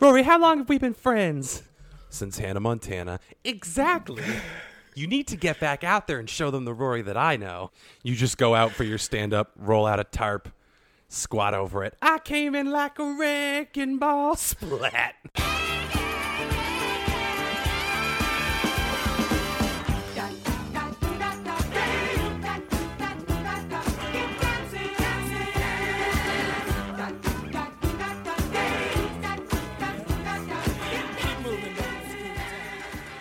Rory, how long have we been friends? Since Hannah Montana. Exactly. You need to get back out there and show them the Rory that I know. You just go out for your stand up, roll out a tarp, squat over it. I came in like a wrecking ball. Splat.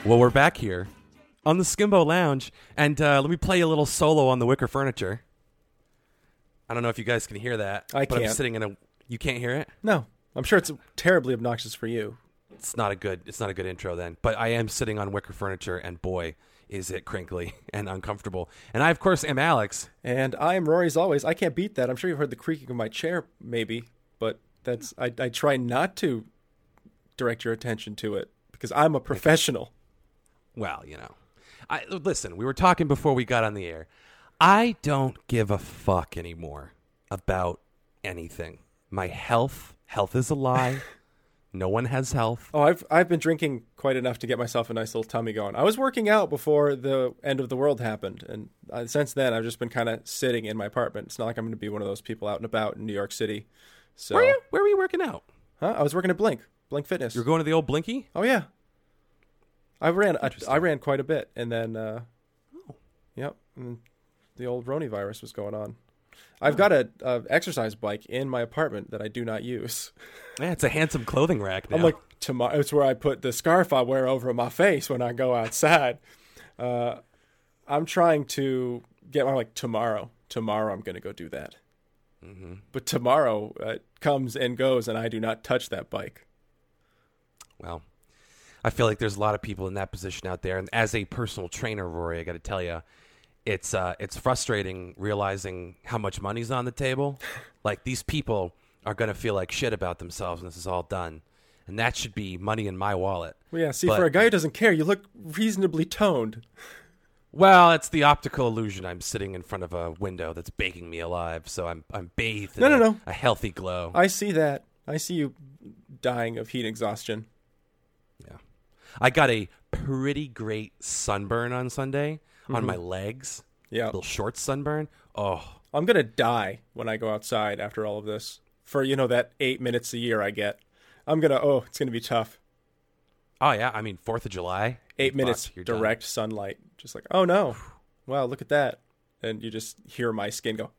Well, we're back here on the Skimbo Lounge, and uh, let me play a little solo on the wicker furniture. I don't know if you guys can hear that. I But I'm can't. sitting in a. You can't hear it. No, I'm sure it's terribly obnoxious for you. It's not a good. It's not a good intro then. But I am sitting on wicker furniture, and boy, is it crinkly and uncomfortable. And I, of course, am Alex. And I am Rory as always. I can't beat that. I'm sure you've heard the creaking of my chair, maybe, but that's I, I try not to direct your attention to it because I'm a professional. Well, you know, I listen. We were talking before we got on the air. I don't give a fuck anymore about anything. My health, health is a lie. no one has health. Oh, I've I've been drinking quite enough to get myself a nice little tummy going. I was working out before the end of the world happened, and uh, since then I've just been kind of sitting in my apartment. It's not like I'm going to be one of those people out and about in New York City. So, Where are you? Where were you working out? huh? I was working at Blink, Blink Fitness. You're going to the old Blinky. Oh yeah, I ran. I, I ran quite a bit, and then, uh, Oh. yep, and the old Roni virus was going on. I've got a, a exercise bike in my apartment that I do not use. Yeah, it's a handsome clothing rack. Now. I'm like tomorrow. It's where I put the scarf I wear over my face when I go outside. Uh, I'm trying to get my like tomorrow. Tomorrow I'm going to go do that. Mm-hmm. But tomorrow uh, comes and goes, and I do not touch that bike. Well, I feel like there's a lot of people in that position out there, and as a personal trainer, Rory, I got to tell you, it's uh, it's frustrating realizing how much money's on the table. like these people are going to feel like shit about themselves when this is all done, and that should be money in my wallet. Well, yeah. See, But- for a guy who doesn't care, you look reasonably toned. Well, it's the optical illusion. I'm sitting in front of a window that's baking me alive, so I'm I'm bathed in No, no, a, no. a healthy glow. I see that. I see you dying of heat exhaustion. I got a pretty great sunburn on Sunday on mm-hmm. my legs. Yeah. Little short sunburn. Oh, I'm gonna die when I go outside after all of this. For you know that eight minutes a year I get, I'm gonna. Oh, it's gonna be tough. oh yeah. I mean, Fourth of July. Eight fuck, minutes you're done. direct sunlight. Just like, oh no, wow, look at that, and you just hear my skin go.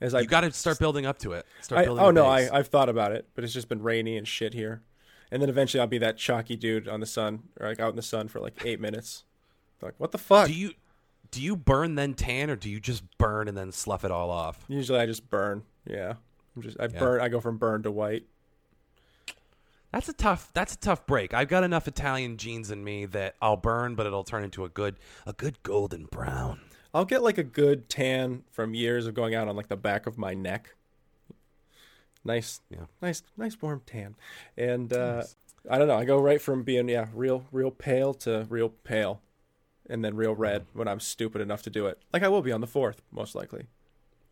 As I, You got to start building up to it. Start I oh no. I I've thought about it, but it's just been rainy and shit here, and then eventually I'll be that chalky dude on the sun, or like out in the sun for like eight minutes. Like, what the fuck? do you do you burn then tan, or do you just burn and then slough it all off? Usually I just burn. Yeah, I'm just I burn. I go from burn to white. That's a tough. That's a tough break. I've got enough Italian genes in me that I'll burn, but it'll turn into a good a good golden brown. I'll get like a good tan from years of going out on like the back of my neck. Nice, Yeah. nice, nice warm tan, and uh, I don't know. I go right from being yeah real, real pale to real pale, and then real red when I'm stupid enough to do it. Like I will be on the fourth, most likely.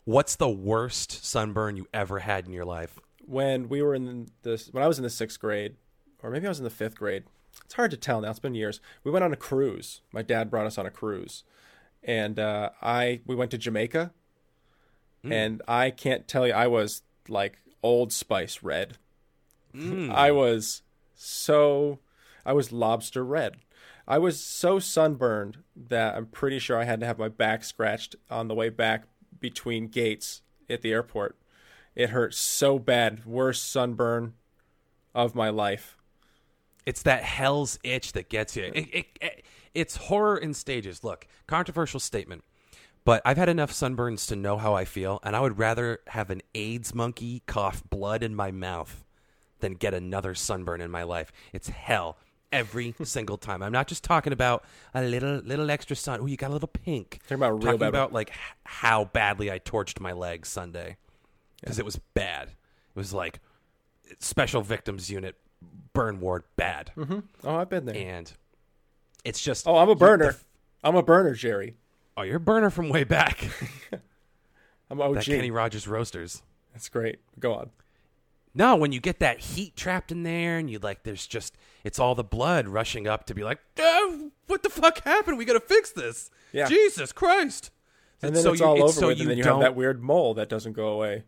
What's the worst sunburn you ever had in your life? When we were in this, when I was in the sixth grade, or maybe I was in the fifth grade. It's hard to tell now. It's been years. We went on a cruise. My dad brought us on a cruise, and uh, I we went to Jamaica, and I can't tell you, I was like Old Spice red. Hmm. I was so, I was lobster red. I was so sunburned that I'm pretty sure I had to have my back scratched on the way back between gates at the airport. It hurt so bad. Worst sunburn of my life. It's that hell's itch that gets you. It, it, it- it's horror in stages. Look, controversial statement, but I've had enough sunburns to know how I feel, and I would rather have an AIDS monkey cough blood in my mouth than get another sunburn in my life. It's hell every single time. I'm not just talking about a little little extra sun. Oh, you got a little pink. Talking about real talking bad- about like how badly I torched my legs Sunday because it was bad. It was like special victims unit burn ward bad mm-hmm. Oh, I've been there. and it's just oh, I'm a burner. I'm a burner, Jerry. Oh you're a burner from way back I'm OG. that kenny rogers roasters That's great. Go on. No, when you get that heat trapped in there, and you like, there's just it's all the blood rushing up to be like, oh, what the fuck happened? We got to fix this. Yeah. Jesus Christ. And then so it's you- all over so with, you and then you have that weird mole that doesn't go away.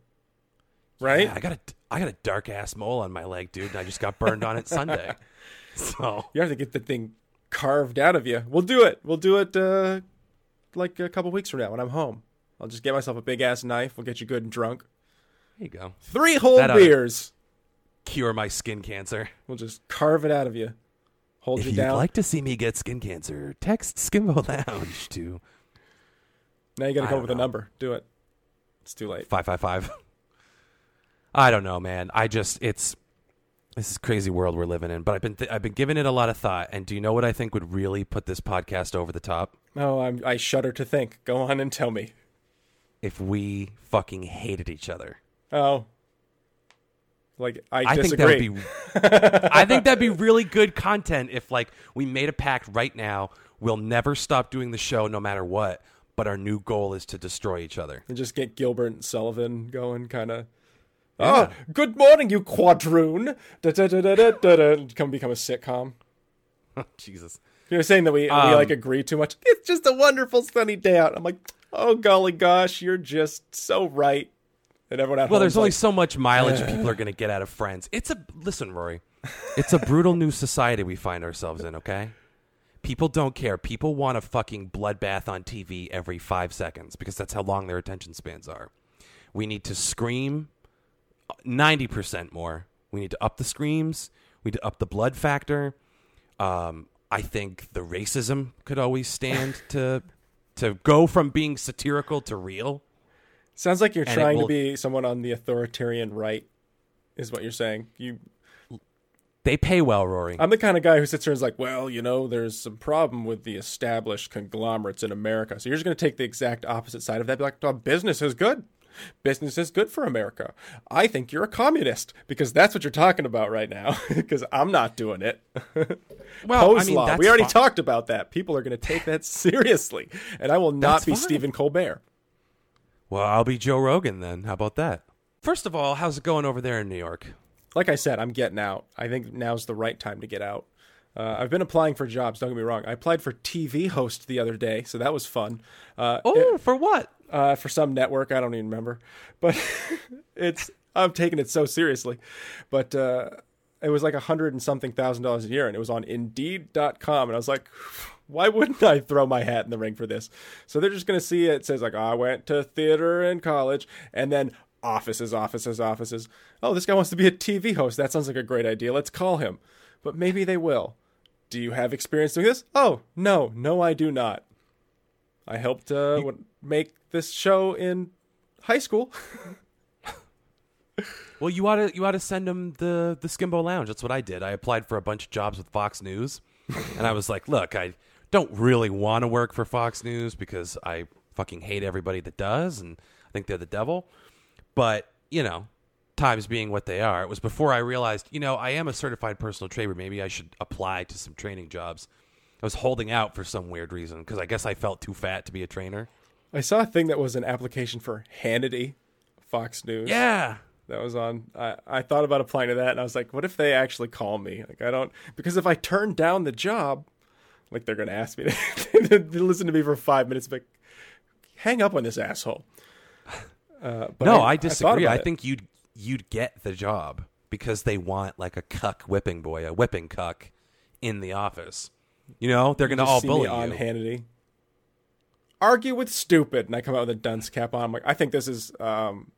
Right? Yeah, I got a I got a dark ass mole on my leg, dude, and I just got burned on it Sunday. So You have to get the thing carved out of you. We'll do it. We'll do it uh, like a couple weeks from now when I'm home. I'll just get myself a big ass knife. We'll get you good and drunk. there you go. Three whole That beers. Cure my skin cancer. We'll just carve it out of you. Hold If you you'd down. like to see me get skin cancer, text Skimbo Lounge to now you got to come up with a number. Do it. It's too late. five five five. I don't know, man. I just it's this is crazy world we're living in. But I've been th- I've been giving it a lot of thought. And do you know what I think would really put this podcast over the top? Oh, I'm, I shudder to think. Go on and tell me. If we fucking hated each other. Oh. Like, I, I think disagree. that would be. I think that'd be really good content if, like, we made a pact right now. We'll never stop doing the show, no matter what. But our new goal is to destroy each other. and just get Gilbert and Sullivan going, kind of. Yeah. Oh, good morning, you quadroon. Da, da, da, da, da, da, da. Come become a sitcom. Jesus. You're saying that we, we Um, like agree too much. It's just a wonderful sunny day out. I'm like, oh golly gosh, you're just so right. And everyone at Well, there's only so much mileage people are going to get out of friends. It's a listen, Rory. It's a brutal new society we find ourselves in. Okay, people don't care. People want a fucking bloodbath on TV every five seconds because that's how long their attention spans are. We need to scream ninety percent more. We need to up the screams. We need to up the blood factor. Um, I think the racism could always stand to to go from being satirical to real. sounds like you're and trying will- to be someone on the authoritarian right. Is what you're saying. You They pay well, Rory. I'm the kind of guy who sits here and is like, well, you know, there's some problem with the established conglomerates in America. So you're just going to take the exact opposite side of that. Be like, oh, business is good. Business is good for America. I think you're a communist because that's what you're talking about right now. Because I'm not doing it. Well, I mean, law. We already fine. talked about that. People are going to take that seriously, and I will not That's be fine. Stephen Colbert. Well, I'll be Joe Rogan then. How about that? First of all, how's it going over there in New York? like I said, I'm getting out. I think now's the right time to get out. Uh, I've been applying for jobs. Don't get me wrong. I applied for TV host the other day, so that was fun. Uh, Oh, for what? Uh, for some network. I don't even remember, but it's I'm taking it so seriously. But uh, it was like a hundred and something thousand dollars a year, and it was on Indeed.com, and I was like, why wouldn't I throw my hat in the ring for this? So they're just gonna see it. it says like I went to theater in college, and then offices, offices, offices. Oh, this guy wants to be a TV host. That sounds like a great idea. Let's call him. But maybe they will. Do you have experience doing this? Oh, no, no, I do not. I helped uh, what- make this show in high school. Well, you ought to you ought to send them the the Skimbo Lounge. That's what I did. I applied for a bunch of jobs with Fox News, and I was like, look, I don't really want to work for Fox News because I fucking hate everybody that does, and I think they're the devil. But you know, times being what they are, it was before I realized, you know, I am a certified personal trainer. Maybe I should apply to some training jobs. I was holding out for some weird reason because I guess I felt too fat to be a trainer. I saw a thing that was an application for Hannity, Fox News. Yeah, that was on. I, I thought about applying to that, and I was like, what if they actually call me? Like, I don't because if I turn down the job, like they're gonna ask me to, to listen to me for five minutes, but hang up on this asshole. Uh, but no, I, thought disagree. I, it. think you'd you'd get the job because they want like a cuck whipping boy, a whipping cuck in the office. You know, they're going to all see me bully on you. Hannity. Argue with stupid, and I come out with a dunce cap on. I'm like, I think this is um,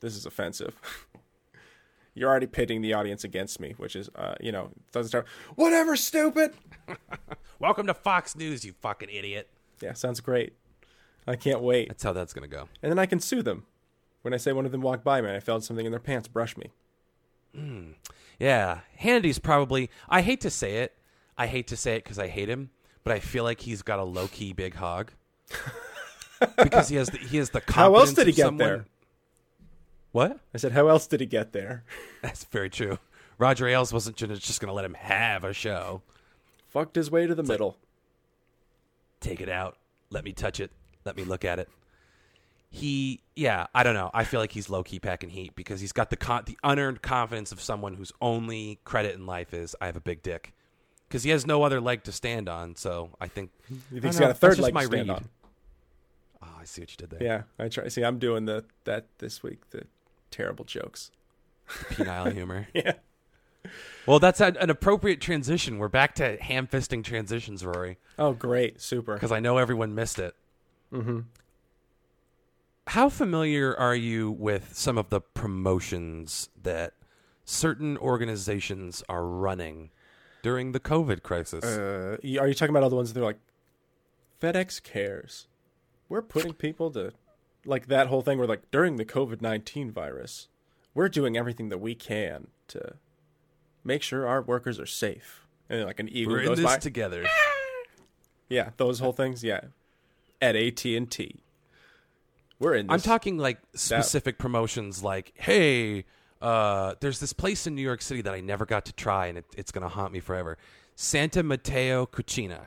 this is offensive. You're already pitting the audience against me, which is, uh, you know, doesn't start. Whatever, stupid. Welcome to Fox News, you fucking idiot. Yeah, sounds great. I can't wait, That's how that's going to go. and then I can sue them when I say one of them walked by me and I felt something in their pants brush me. Yeah, Hannity's probably. I hate to say it. I hate to say it because I hate him, but I feel like he's got a low key big hog because he has the, he has the. How else did he get someone- there? What? I said, how else did he get there? That's very true. Roger Ailes wasn't ju- just going to let him have a show. Fucked his way to the middle. take it out let me touch it let me look at it he yeah i don't know i feel like he's low-key packing heat because he's got the con- the unearned confidence of someone whose only credit in life is i have a big dick because he has no other leg to stand on so i think You I think don't he's know, got a third leg to stand read. on? Oh i see what you did there Yeah, I try. See, I'm doing the that this week. The terrible jokes. penile humor Yeah. well that's an, an appropriate transition we're back to ham-fisting transitions rory Oh, great, super. because i know everyone missed it Mm-hmm. how familiar are you with some of the promotions that certain organizations are running during the COVID crisis? Uh, are you talking about all the ones that are like FedEx cares? We're putting people to like that whole thing where like during the COVID nineteen virus, we're doing everything that we can to make sure our workers are safe. And like an eagle We're in goes this by. together. yeah, those whole things. Yeah, at AT and T, we're in. This. I'm talking like specific promotions like, hey, uh, there's this place in New York City that I never got to try and it, it's going to haunt me forever. Santa Mateo Cucina.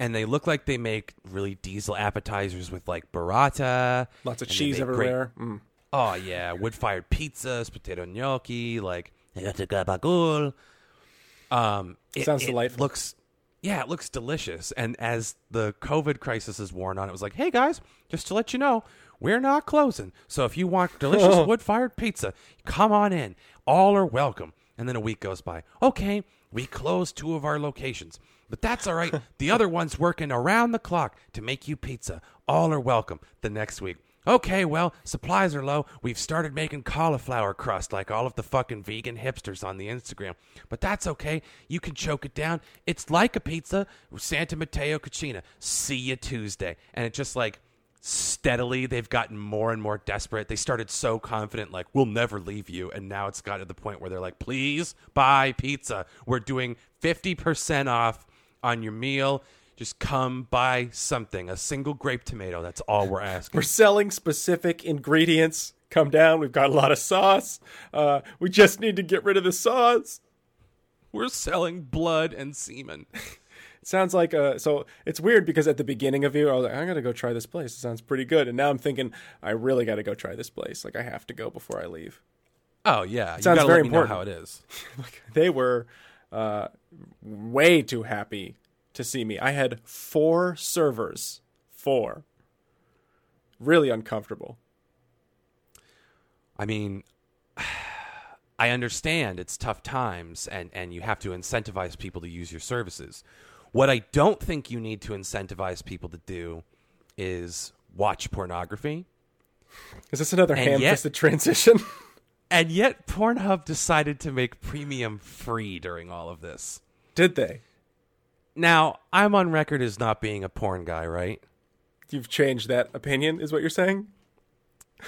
And they look like they make really diesel appetizers with like burrata. lots of cheese make great- everywhere. Mm. Oh yeah, wood fired pizzas, potato gnocchi, like. Um, it, Sounds it delightful. Looks, yeah, it looks delicious. And as the COVID crisis is worn on, it was like, hey guys, just to let you know, we're not closing. So if you want delicious wood fired pizza, come on in. All are welcome. And then a week goes by. Okay, we closed two of our locations. But that's all right. the other one's working around the clock to make you pizza. All are welcome the next week. Okay, well, supplies are low. We've started making cauliflower crust like all of the fucking vegan hipsters on the Instagram. But that's okay. You can choke it down. It's like a pizza. Santa Mateo Cucina. See you Tuesday. And it just like steadily they've gotten more and more desperate. They started so confident, like, we'll never leave you. And now it's got to the point where they're like, please buy pizza. We're doing 50% off on your meal. Just come buy something. A single grape tomato. That's all we're asking. We're selling specific ingredients. Come down. We've got a lot of sauce. Uh, we just need to get rid of the sauce. We're selling blood and semen. It sounds like uh so it's weird because at the beginning of you I was like I got to go try this place. It sounds pretty good. And now I'm thinking I really got to go try this place. Like I have to go before I leave. Oh yeah, you Sounds gotta very let me know important. how it is. They were uh way too happy to see me. I had four servers. Four. Really uncomfortable. I mean, I understand it's tough times and, and you have to incentivize people to use your services. What I don't think you need to incentivize people to do is watch pornography. Is this another And ham-fisted transition? And yet, Pornhub decided to make premium free during all of this. Did they? Now, I'm on record as not being a porn guy, right? You've changed that opinion is what you're saying?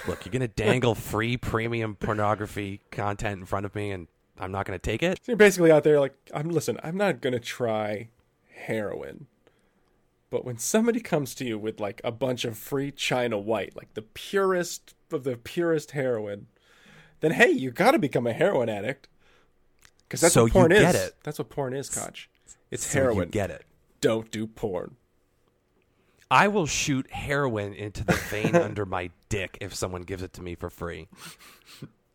Look, you're going to dangle free premium pornography content in front of me, and I'm not going to take it? So you're basically out there like, I'm listen, I'm not gonna try heroin. But when somebody comes to you with like a bunch of free China white, like the purest of the purest heroin, then hey, you gotta become a heroin addict. Because that's So what porn you is. it. That's what porn is, Koch. It's So you heroin. get it. Don't do porn. I will shoot heroin into the vein under my dick if someone gives it to me for free.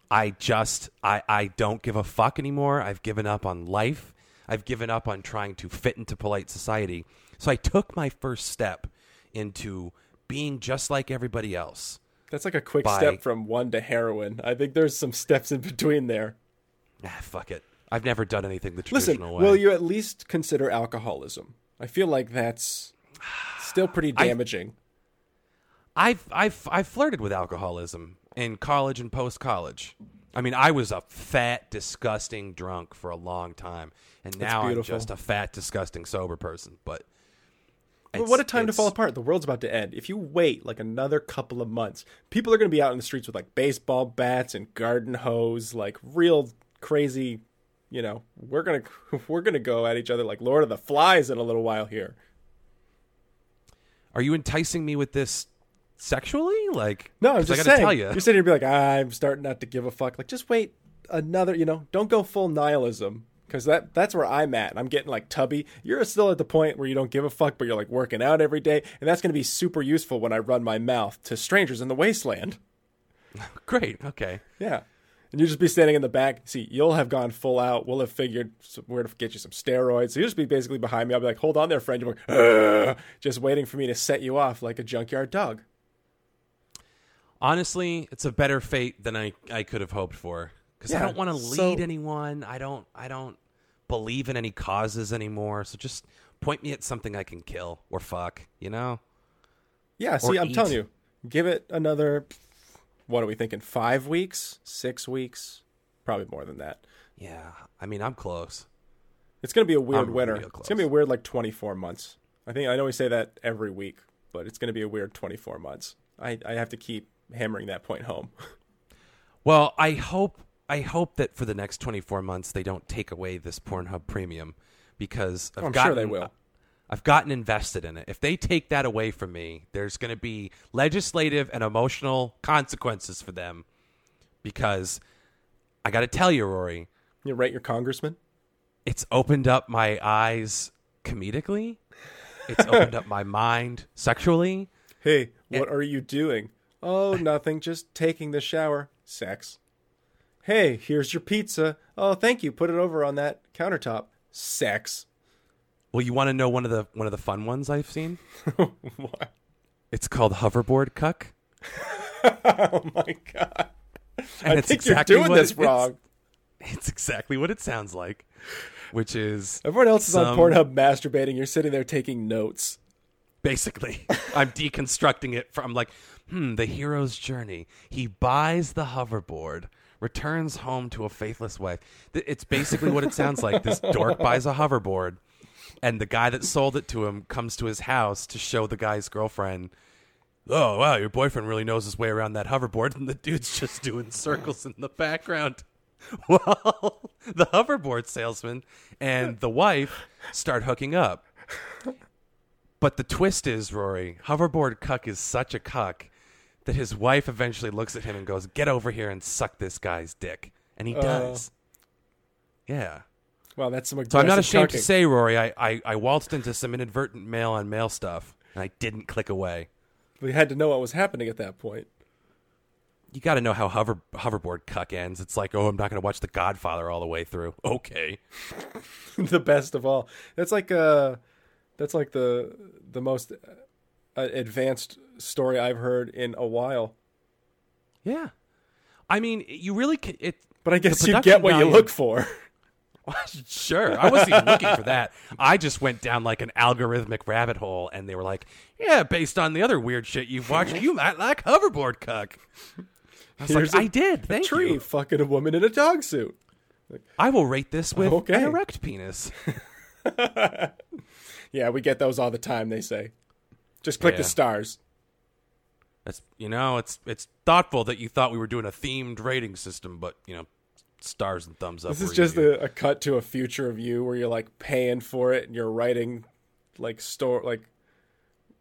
I just I I don't give a fuck anymore. I've given up on life. I've given up on trying to fit into polite society. So I took my first step into being just like everybody else. That's like a quick By- step from one to heroin. I think there's some steps in between there. Ah, fuck it. I've never done anything the Listen, traditional way. will you at least consider alcoholism? I feel like that's still pretty damaging. I've I've I've flirted with alcoholism in college and post college. I mean, I was a fat, disgusting drunk for a long time, and now I'm just a fat, disgusting sober person. But But what a time to fall apart. The world's about to end. If you wait like another couple of months, people are going to be out in the streets with like baseball bats and garden hose, like real crazy, you know, we're going to we're going to go at each other like Lord of the Flies in a little while here. Are you enticing me with this sexually? Like, No, I'm just I saying. tell you, You're sitting here be like, ah, I'm starting not to give a fuck. Like just wait another, you know, don't go full nihilism because that that's where I'm at. I'm getting like tubby. You're still at the point where you don't give a fuck, but you're like working out every day, and that's going to be super useful when I run my mouth to strangers in the wasteland. Great. Okay. Yeah. And you just be standing in the back. See, you'll have gone full out. We'll have figured where to get you some steroids. So you'll just be basically behind me. I'll be like, hold on there, friend. You're like, "Ugh," just waiting for me to set you off like a junkyard dog. Honestly, it's a better fate than I, I could have hoped for. Because I don't want to so- lead anyone. I don't I don't believe in any causes anymore. So just point me at something I can kill or fuck. You know? Yeah, see, I'm eat. telling you, give it another, what are we thinking? Five weeks? Six weeks? Probably more than that. Yeah. I mean, I'm close. It's going to be a weird I'm winter. It's going to be a weird, like, 24 months. I think I know we say that every week, but it's going to be a weird 24 months. I, I have to keep hammering that point home. Well, I hope I hope that for the next 24 months they don't take away this Pornhub Premium because I've oh, I'm sure they will. I've gotten invested in it. If they take that away from me, there's going to be legislative and emotional consequences for them because I got to tell you, Rory, You rate your congressman? it's opened up my eyes comedically. It's opened up my mind sexually. Hey, what are you doing? Oh, nothing. Just taking the shower. Sex. Hey, here's your pizza. Oh, thank you. Put it over on that countertop. Sex. Well, you want to know one of the one of the fun ones I've seen? what? It's called hoverboard cuck. Oh my god. And I it's think exactly you're doing this it- wrong. It's, it's exactly what it sounds like, which is Everyone else is on Pornhub masturbating. You're sitting there taking notes. basically I'm deconstructing it from like, hmm, the hero's journey. He buys the hoverboard, returns home to a faithless wife. It's basically what it sounds like. This dork buys a hoverboard, and the guy that sold it to him comes to his house to show the guy's girlfriend. Oh wow, your boyfriend really knows his way around that hoverboard, and the dude's just doing circles in the background. Well, the hoverboard salesman and the wife start hooking up. But the twist is, Rory, hoverboard cuck is such a cuck that his wife eventually looks at him and goes, "Get over here and suck this guy's dick," and he does. Yeah. Wow, that's some So I'm not ashamed to say, Rory, I, I, I waltzed into some inadvertent male on male stuff, and I didn't click away. We had to know what was happening at that point. You got to know how hover hoverboard cuck ends. It's like, oh, I'm not going to watch The Godfather all the way through. Okay. the best of all. That's like uh that's like the the most uh, advanced story I've heard in a while. Yeah. I mean, you really can. It, But I guess you get what you look for. sure. I wasn't even looking for that. I just went down like an algorithmic rabbit hole, and they were like, "Yeah, based on the other weird shit you've watched, you might like hoverboard cuck." I was Here's like, a- "I did. A Thank tree you. fucking a woman in a dog suit. I will rate this with Okay. an erect penis." Yeah, we get those all the time, they say. Just click the stars. That's you know, it's it's thoughtful that you thought we were doing a themed rating system, but you know, stars and thumbs up. This is just a, a cut to a future of you where you're like paying for it and you're writing like store like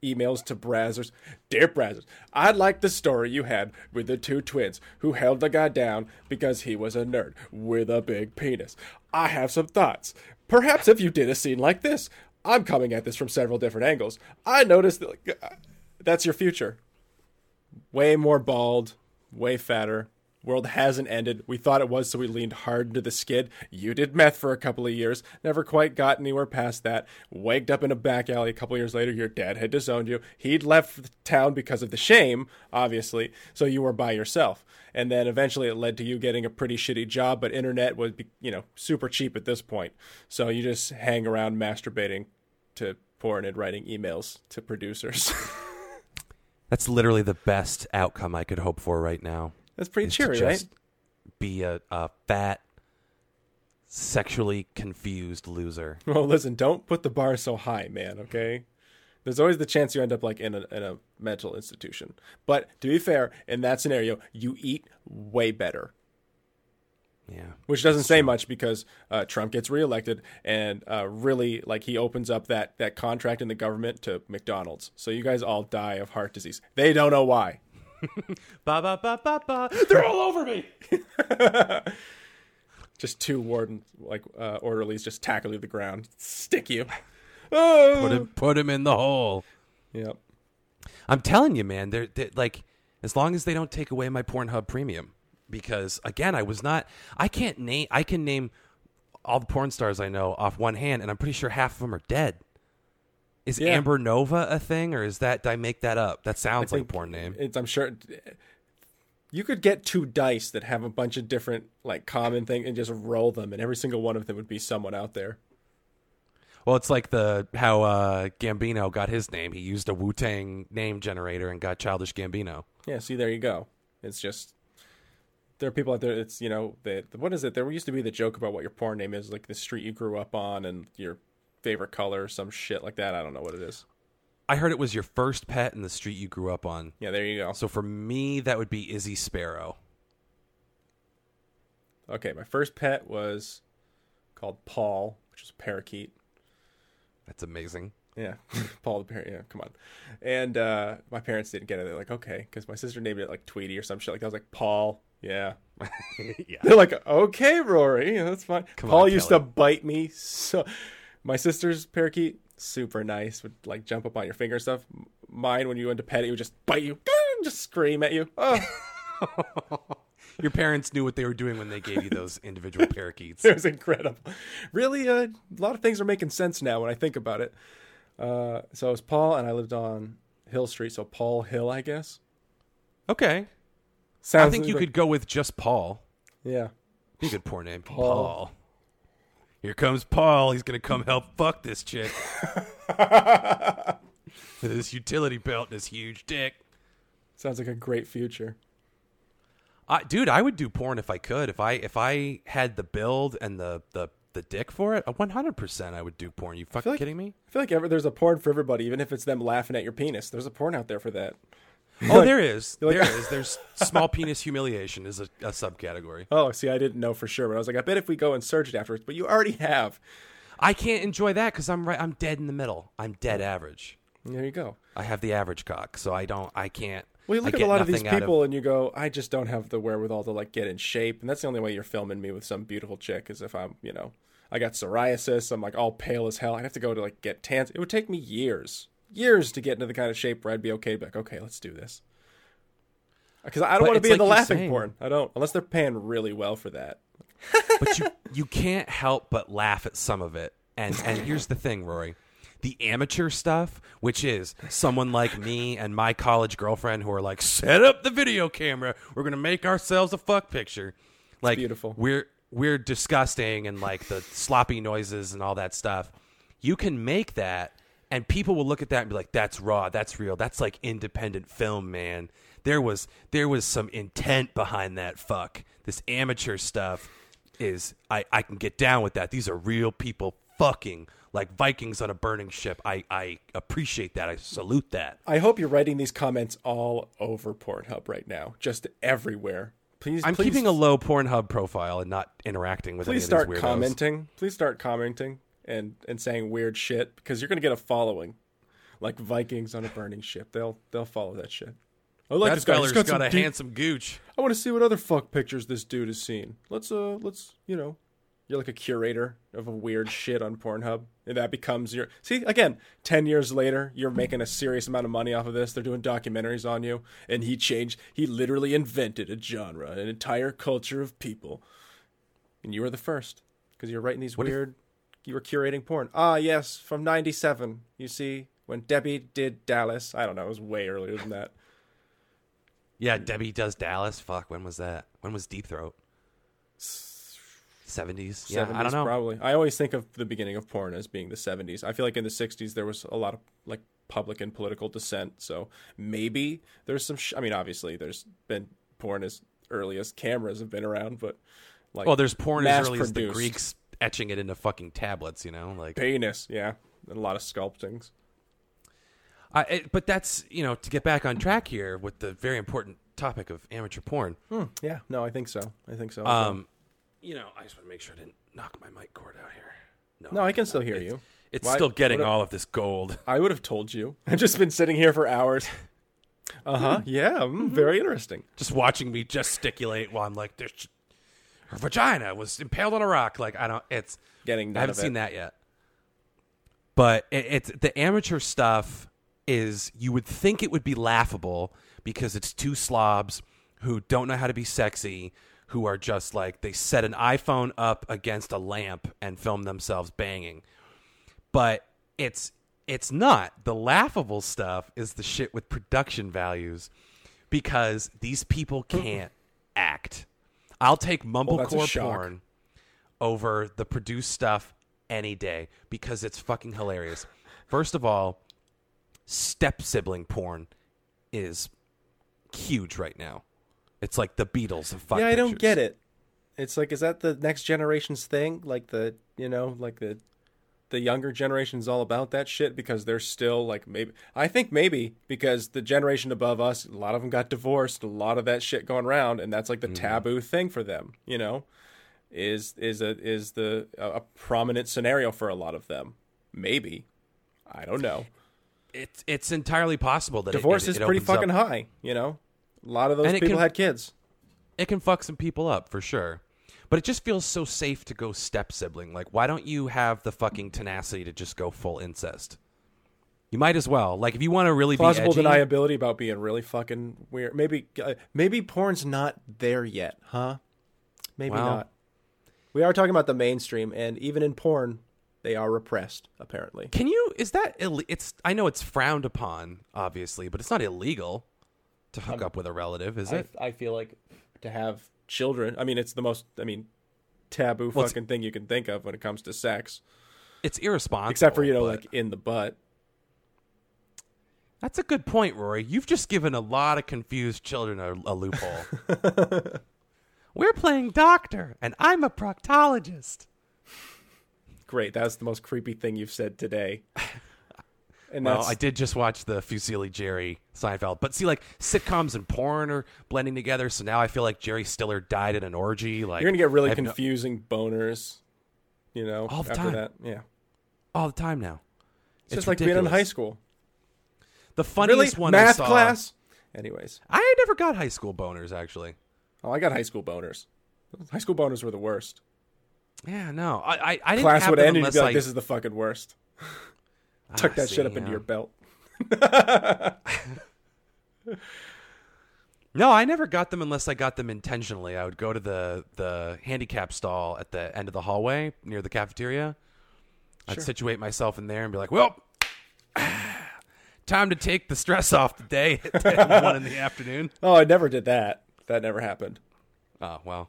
emails to Brazzers. Dear Brazzers, I'd like the story you had with the two twins who held the guy down because he was a nerd with a big penis. I have some thoughts. Perhaps if you did a scene like this, I'm coming at this from several different angles. I noticed that like, uh, that's your future. Way more bald, way fatter. World hasn't ended. We thought it was, so we leaned hard into the skid. You did meth for a couple of years, never quite got anywhere past that. Waked up in a back alley a couple years later. Your dad had disowned you. He'd left town because of the shame, obviously, so you were by yourself. And then eventually it led to you getting a pretty shitty job, but internet was, you know, super cheap at this point. So you just hang around masturbating to porn and writing emails to producers. That's literally the best outcome I could hope for right now. That's pretty cheery, right? Be a, a fat, sexually confused loser. Well, listen, don't put the bar so high, man, okay? There's always the chance you end up like in a, in a mental institution. But to be fair, in that scenario, you eat way better. Yeah. Which doesn't say much because uh, Trump gets reelected and uh, really like he opens up that, that contract in the government to McDonald's. So you guys all die of heart disease. They don't know why. Ba ba ba ba ba. They're all over me. Just two warden like uh, orderlies just tackle you to the ground, stick you. Oh, Put him, put him in the hole. Yep. I'm telling you, man. They're, they're like, as long as they don't take away my Pornhub Premium, because again, I was not. I can't name. I can name all the porn stars I know off one hand, and I'm pretty sure half of them are dead. Is Yeah. Amber Nova a thing, or is that? Did I make that up? That sounds like a porn name. It's, I'm sure you could get two dice that have a bunch of different like common thing and just roll them, and every single one of them would be someone out there. Well, it's like the how uh, Gambino got his name. He used a Wu Tang name generator and got Childish Gambino. Yeah. See, there you go. It's just there are people out there. It's you know, the, what is it? There used to be the joke about what your porn name is, like the street you grew up on and your favorite color, some shit like that. I don't know what it is. I heard it was your first pet in the street you grew up on. Yeah, there you go. So for me, that would be Izzy Sparrow. Okay, my first pet was called Paul, which is a parakeet. That's amazing. Yeah, Paul the parrot. Yeah, come on. And uh, my parents didn't get it. They're like, okay, because my sister named it like Tweety or some shit like that. I was like, Paul. Yeah. yeah. They're like, okay, Rory, that's fine. Come Paul on, used Kelly. to bite me. So, my sister's parakeet, super nice, would like jump up on your finger and stuff. Mine, when you went to pet it, it would just bite you, just scream at you. Oh, Your parents knew what they were doing when they gave you those individual parakeets. it was incredible. Really, uh, a lot of things are making sense now when I think about it. Uh, so it was Paul, and I lived on Hill Street, so Paul Hill, I guess. Okay. Sounds I think you like- could go with just Paul. Yeah. Be a good poor name. Paul. Paul. Here comes Paul. He's going to come help fuck this chick. With his utility belt and this huge dick. Sounds like a great future. I, dude, I would do porn if I could. If I if I had the build and the the, the dick for it, one hundred percent, I would do porn. You fucking like- kidding me? I feel like ever, there's a porn for everybody, even if it's them laughing at your penis. There's a porn out there for that. Oh, there is. There is. There's small penis humiliation is a, a subcategory. Oh, see, I didn't know for sure, but I was like, I bet if we go and search it afterwards, but you already have. I can't enjoy that because I'm right. I'm dead in the middle. I'm dead average. There you go. I have the average cock, so I don't. I can't. Well, you look at a lot of these people and you go, I just don't have the wherewithal to like get in shape, and that's the only way you're filming me with some beautiful chick is if I'm, you know, I got psoriasis, I'm like all pale as hell. I'd have to go to like get tans. It would take me years, years to get into the kind of shape where I'd be okay be like, okay, let's do this. Because I don't want to it's be in the laughing saying. porn. I don't, unless they're paying really well for that. but you you can't help but laugh at some of it. And and here's the thing, Rory. The amateur stuff, which is someone like me and my college girlfriend who are like, set up the video camera. We're gonna make ourselves a fuck picture. Like beautiful. We're we're disgusting and like the sloppy noises and all that stuff. You can make that and people will look at that and be like, That's raw, that's real, that's like independent film, man. There was there was some intent behind that fuck. This amateur stuff is I, I can get down with that. These are real people fucking like Vikings on a burning ship. I, I appreciate that. I salute that. I hope you're writing these comments all over Pornhub right now, just everywhere. Please, I'm please, keeping a low Pornhub profile and not interacting with please any start of these weirdos. commenting. Please start commenting and and saying weird shit because you're gonna get a following, like Vikings on a burning ship. They'll they'll follow that shit. I like That this guy. Feller's got, got, a deep- handsome gooch. I want to see what other fuck pictures this dude has seen. Let's uh let's you know. You're like a curator of a weird shit on Pornhub, and that becomes your. See, again, ten years later, you're making a serious amount of money off of this. They're doing documentaries on you, and he changed. He literally invented a genre, an entire culture of people, and you were the first because you're writing these What if- weird. You were curating porn. Ah, yes, from '97. You see, when Debbie did Dallas. I don't know. It was way earlier than that. Yeah, Debbie does Dallas. Fuck, when was that? When was Deep Throat? 70s? Yeah, I 70s don't know. Probably. I always think of the beginning of porn as being the 70s. I feel like in the 60s there was a lot of like public and political dissent. So maybe there's some. Sh- I mean, obviously there's been porn as early as cameras have been around, but like well, there's porn as early as the. Greeks etching it into fucking tablets, you know? Like penis, yeah, and a lot of sculptings. I, it, but that's, you know, to get back on track here with the very important topic of amateur porn. Yeah, no, I think so. I think so. Um, you know, I just want to make sure I didn't knock my mic cord out here. no, I can still hear it's- you. It's Why- still getting all of this gold. I would have told you. I've just been sitting here for hours. Uh huh. Yeah, mm, very interesting. Just watching me gesticulate while I'm like, this. Her vagina was impaled on a rock. Like I don't. It's Getting I haven't seen that yet. But it, it's the amateur stuff is you would think it would be laughable because it's two slobs who don't know how to be sexy, who are just like they set an iPhone up against a lamp and film themselves banging. But it's it's not. The laughable stuff is the shit with production values because these people can't act. I'll take oh, mumblecore shock. porn over the produced stuff any day because it's fucking hilarious. First of all, step sibling porn is huge right now. It's like the Beatles of fuck yeah, I don't get it. It's like, is that the next generation's thing? Like the, you know, like the, the younger generation is all about that shit because they're still like maybe. I think maybe because the generation above us, a lot of them got divorced, a lot of that shit going around, and that's like the mm-hmm. taboo thing for them. You know, is is a is the a, prominent scenario for a lot of them. Maybe, I don't know. It's it's entirely possible that it- Divorce it, is it pretty opens up- fucking high. You know, a lot of those people can- had kids. it can fuck some people up for sure. But it just feels so safe to go step sibling. Like, why don't you have the fucking tenacity to just go full incest? You might as well. Like, if you want to really plausible be edgy, deniability about being really fucking weird. Maybe uh, maybe porn's not there yet, huh? Maybe Well- not. We are talking about the mainstream, and even in porn, they are repressed. Apparently, Can you? Is that? Ill- it's. I know it's frowned upon, obviously, but it's not illegal to hook up with a relative, is I, it? I feel like to have children. I mean, it's the most. I mean, taboo Well, fucking thing you can think of when it comes to sex, It's irresponsible. except for you know, like in the butt. that's a good point, Rory. You've just given a lot of confused children a, a loophole. We're playing doctor, and I'm a proctologist. Great, that's the most creepy thing you've said today. And Well, I did just watch the Fusilli Jerry Seinfeld, but see, like sitcoms and porn are blending together. So now I feel like Jerry Stiller died in an orgy. Like you're gonna get really have no- confusing boners. You know, All the after time. that, yeah. all the time now. It's, just like being in high school. The Really, funniest one I math saw. class. Anyways, I never got high school boners actually. oh, I got high school boners. High school boners were the worst. Yeah, no, I I, I didn't Class have would end and you'd be like, I "This is the fucking worst." Ah, Tuck that shit see, up into your belt. No, I never got them unless I got them intentionally. I would go to the the handicap stall at the end of the hallway near the cafeteria. I'd Sure. situate myself in there and be like, "Well, time to take the stress off the day at one in the afternoon." Oh, I never did that. That never happened. Oh well,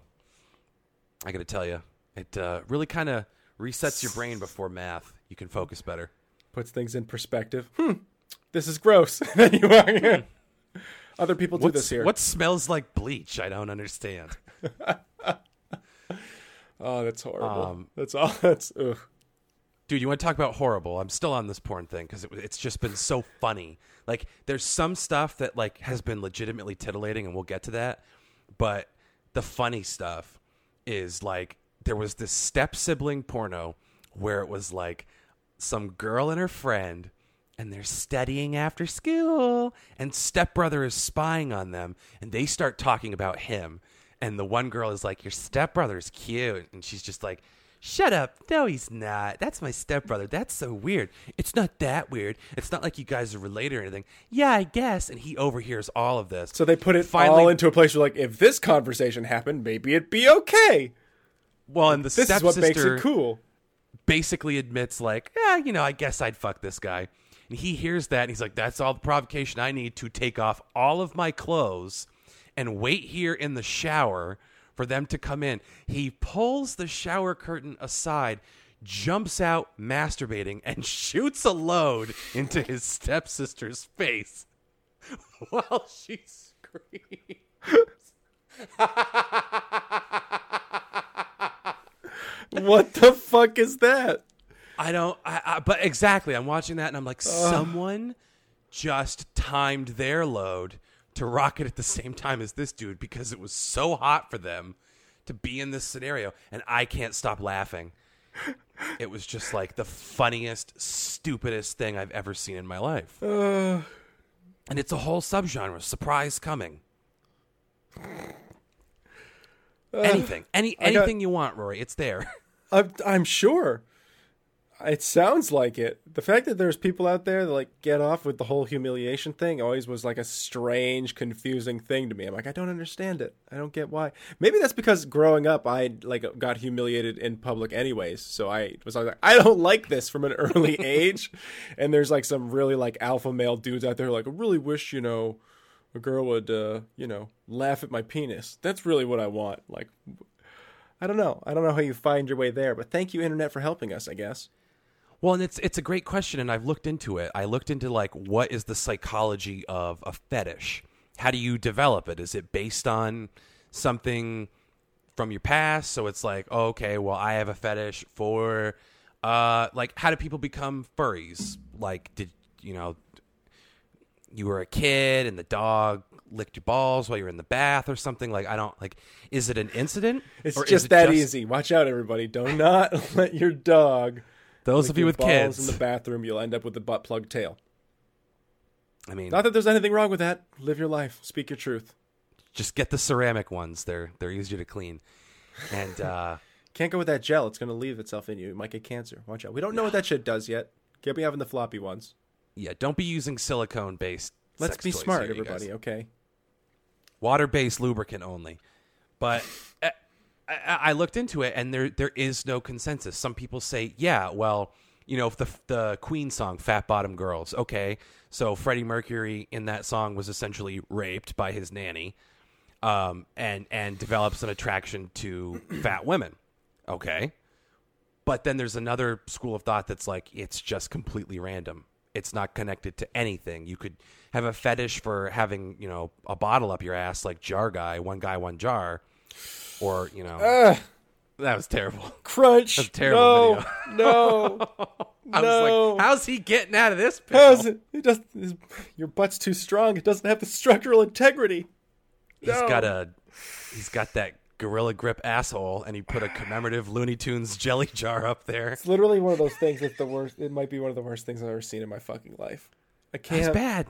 I got to tell you, it uh, really kind of resets your brain before math. You can focus better. Puts things in perspective. Hmm. This is gross. then you walk in. Other people do What's, this here. what smells like bleach? I don't understand. Oh, that's horrible. Um, that's all. That's ugh. Dude, you want to talk about horrible? I'm still on this porn thing because it, it's just been so funny. Like, there's some stuff that like has been legitimately titillating, and we'll get to that. But the funny stuff is like there was this step sibling porno where it was like some girl and her friend, and they're studying after school, and stepbrother is spying on them, and they start talking about him, and the one girl is like, "Your stepbrother's cute," and she's just like. Shut up. No, he's not. That's my stepbrother. That's so weird. It's not that weird. It's not like you guys are related or anything. Yeah, I guess. And he overhears all of this. So they put it Finally- all into a place where, like, if this conversation happened, maybe it'd be okay. well, and the This is what makes it cool. Basically admits, like, yeah, you know, I guess I'd fuck this guy. And he hears that and he's like, that's all the provocation I need to take off all of my clothes and wait here in the shower for them to come in. He pulls the shower curtain aside, jumps out masturbating, and shoots a load into his stepsister's face while she screams. What the fuck is that? I don't. I, I, but exactly, I'm watching that and I'm like, someone just timed their load to rock it at the same time as this dude because it was so hot for them to be in this scenario, and I can't stop laughing. It was just like the funniest, stupidest thing I've ever seen in my life. Uh, And it's a whole subgenre. Surprise coming. anything, any I got- anything you want, Rory. It's there. I'm, I'm sure. It sounds like it. The fact that there's people out there that like get off with the whole humiliation thing always was like a strange, confusing thing to me. I'm like, I don't understand it. I don't get why. Maybe that's because growing up, I like got humiliated in public anyways. So I was like, I don't like this from an early age. And there's like some really like alpha male dudes out there like, I really wish you know a girl would uh, you know laugh at my penis. That's really what I want. Like, I don't know. I don't know how you find your way there, but thank you, internet, for helping us. I guess. Well, and it's it's a great question, and I've looked into it. I looked into like what is the psychology of a fetish? How do you develop it? Is it based on something from your past? So it's like, oh, okay, well, I have a fetish for, uh, like, how do people become furries? Like, did you know, you were a kid and the dog licked your balls while you were in the bath or something? Like, I don't like. Is it an incident? It's Or is just it that easy. Watch out, everybody! Do not let your dog. Those of you with kids, in the bathroom, you'll end up with a butt plug tail. I mean, Not that there's anything wrong with that. Live your life. Speak your truth. just get the ceramic ones. They're they're easier to clean. And uh, Can't go with that gel. It's going to leave itself in you. You might get cancer. Watch out. We don't know what that shit does yet. Can't be having the floppy ones. yeah, don't be using silicone based. Let's be smart, everybody. Okay. Water based lubricant only. But I, I, I looked into it, and there there is no consensus. Some people say, yeah, well, you know, if the the Queen song "Fat Bottom Girls," okay, so Freddie Mercury in that song was essentially raped by his nanny, um, and and develops an attraction to fat women, okay. But then there's another school of thought that's like it's just completely random. It's not connected to anything. You could have a fetish for having, you know, a bottle up your ass like jar guy, one guy, one jar, or you know, Ugh. that was terrible. Crunch. That's a terrible no, no. I No. was like, how's he getting out of this? How's it? It just his- your butt's too strong. It doesn't have the structural integrity. He's No. got a, he's got that gorilla grip asshole, and he put a commemorative Looney Tunes jelly jar up there. It's literally one of those things that's the worst. It might be one of the worst things I've ever seen in my fucking life. I can't. bad.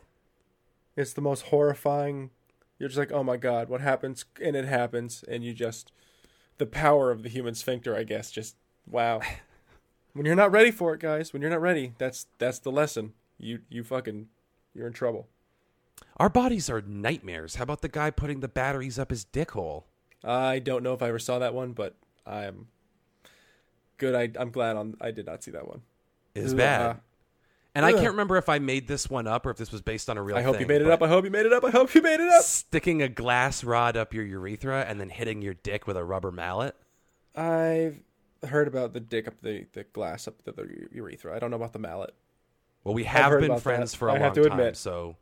It's the most horrifying. You're just like, oh my god, what happens? And it happens, and you just the power of the human sphincter, I guess. Just wow. when you're not ready for it, guys. When you're not ready, that's that's the lesson. You you fucking you're in trouble. Our bodies are nightmares. How about the guy putting the batteries up his dick hole? I don't know if I ever saw that one, but I'm good. I I'm glad on I did not see that one. Is Ugh. bad. And I can't remember if I made this one up or if this was based on a real I hope thing, you made it up. I hope you made it up. I hope you made it up. Sticking a glass rod up your urethra and then hitting your dick with a rubber mallet. I've heard about the dick up the, the glass up the, the urethra. I don't know about the mallet. Well, we have been friends that. for a I long have to time, admit. so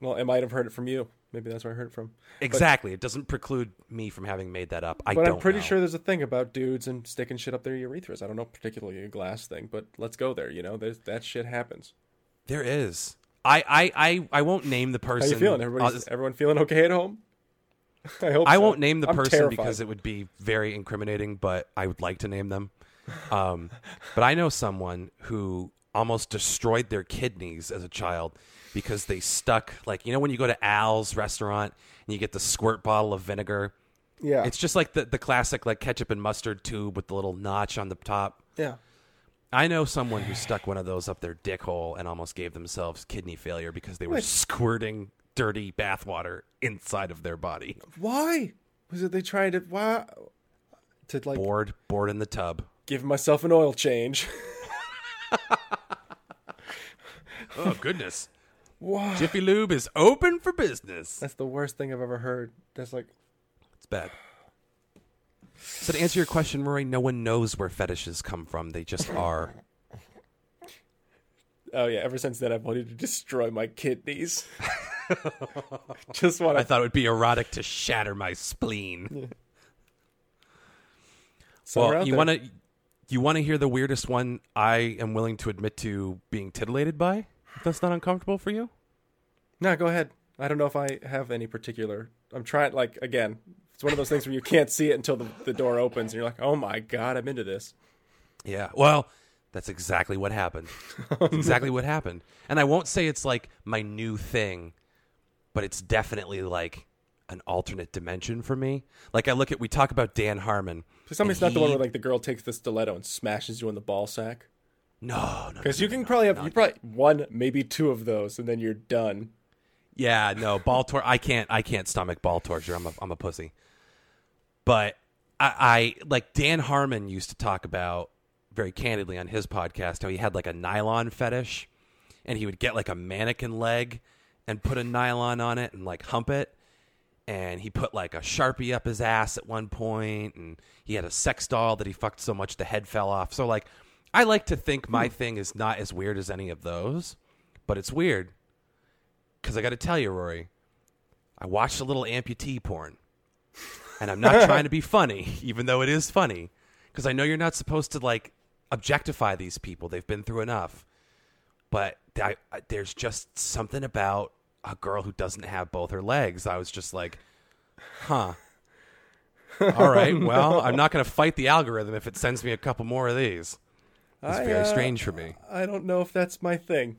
Well, I might have heard it from you. Maybe that's where I heard it from. exactly. it doesn't preclude me from having made that up. I but don't I'm pretty know. sure there's a thing about dudes and sticking shit up their urethras. I don't know particularly a glass thing, but let's go there. You know, there's that shit happens. there is. I, I, I, I won't name the person. How you feeling? Everybody's everyone feeling okay at home? I hope. I so. won't name the I'm person terrified. because it would be very incriminating, but I would like to name them. Um, but I know someone who almost destroyed their kidneys as a child because they stuck, like, you know, when you go to Al's restaurant and you get the squirt bottle of vinegar? yeah, It's just like the, the classic, like, ketchup and mustard tube with the little notch on the top. yeah. I know someone who stuck one of those up their dick hole and almost gave themselves kidney failure because they were What? squirting dirty bathwater inside of their body. Why was it they tried to why to like Bored, bored in the tub. give myself an oil change? Oh goodness. Wow, Jiffy Lube is open for business. that's the worst thing I've ever heard. That's like It's bad. So to answer your question, Rory, no one knows where fetishes come from. They just are. Oh yeah, ever since then I've wanted to destroy my kidneys. Just want I thought it would be erotic to shatter my spleen. well, you want to you want to hear the weirdest one I am willing to admit to being titillated by? If that's not uncomfortable for you? No, go ahead. I don't know if I have any particular. I'm trying. Like again, it's one of those things where you can't see it until the, the door opens, and you're like, "Oh my god, I'm into this." Yeah. Well, that's exactly what happened. That's exactly what happened. And I won't say it's like my new thing, but it's definitely like an alternate dimension for me. Like I look at we talk about Dan Harmon. Me and not the one where like the girl takes the stiletto and smashes you in the ball sack. No, no. Because you can probably have you probably one, maybe two of those, and then you're done. Yeah, no, ball tor I can't I can't stomach ball torture. I'm a I'm a pussy. But I, I like Dan Harmon used to talk about very candidly on his podcast how he had like a nylon fetish and he would get like a mannequin leg and put a nylon on it and like hump it and he put like a sharpie up his ass at one point and he had a sex doll that he fucked so much the head fell off so like i like to think my hmm. thing is not as weird as any of those but it's weird because i gotta tell you rory i watched a little amputee porn and i'm not trying to be funny even though it is funny because i know you're not supposed to like objectify these people they've been through enough but I, I, there's just something about a girl who doesn't have both her legs. I was just like, huh. All right, well, I'm not going to fight the algorithm if it sends me a couple more of these. It's I, very uh, strange for me. I don't know if that's my thing.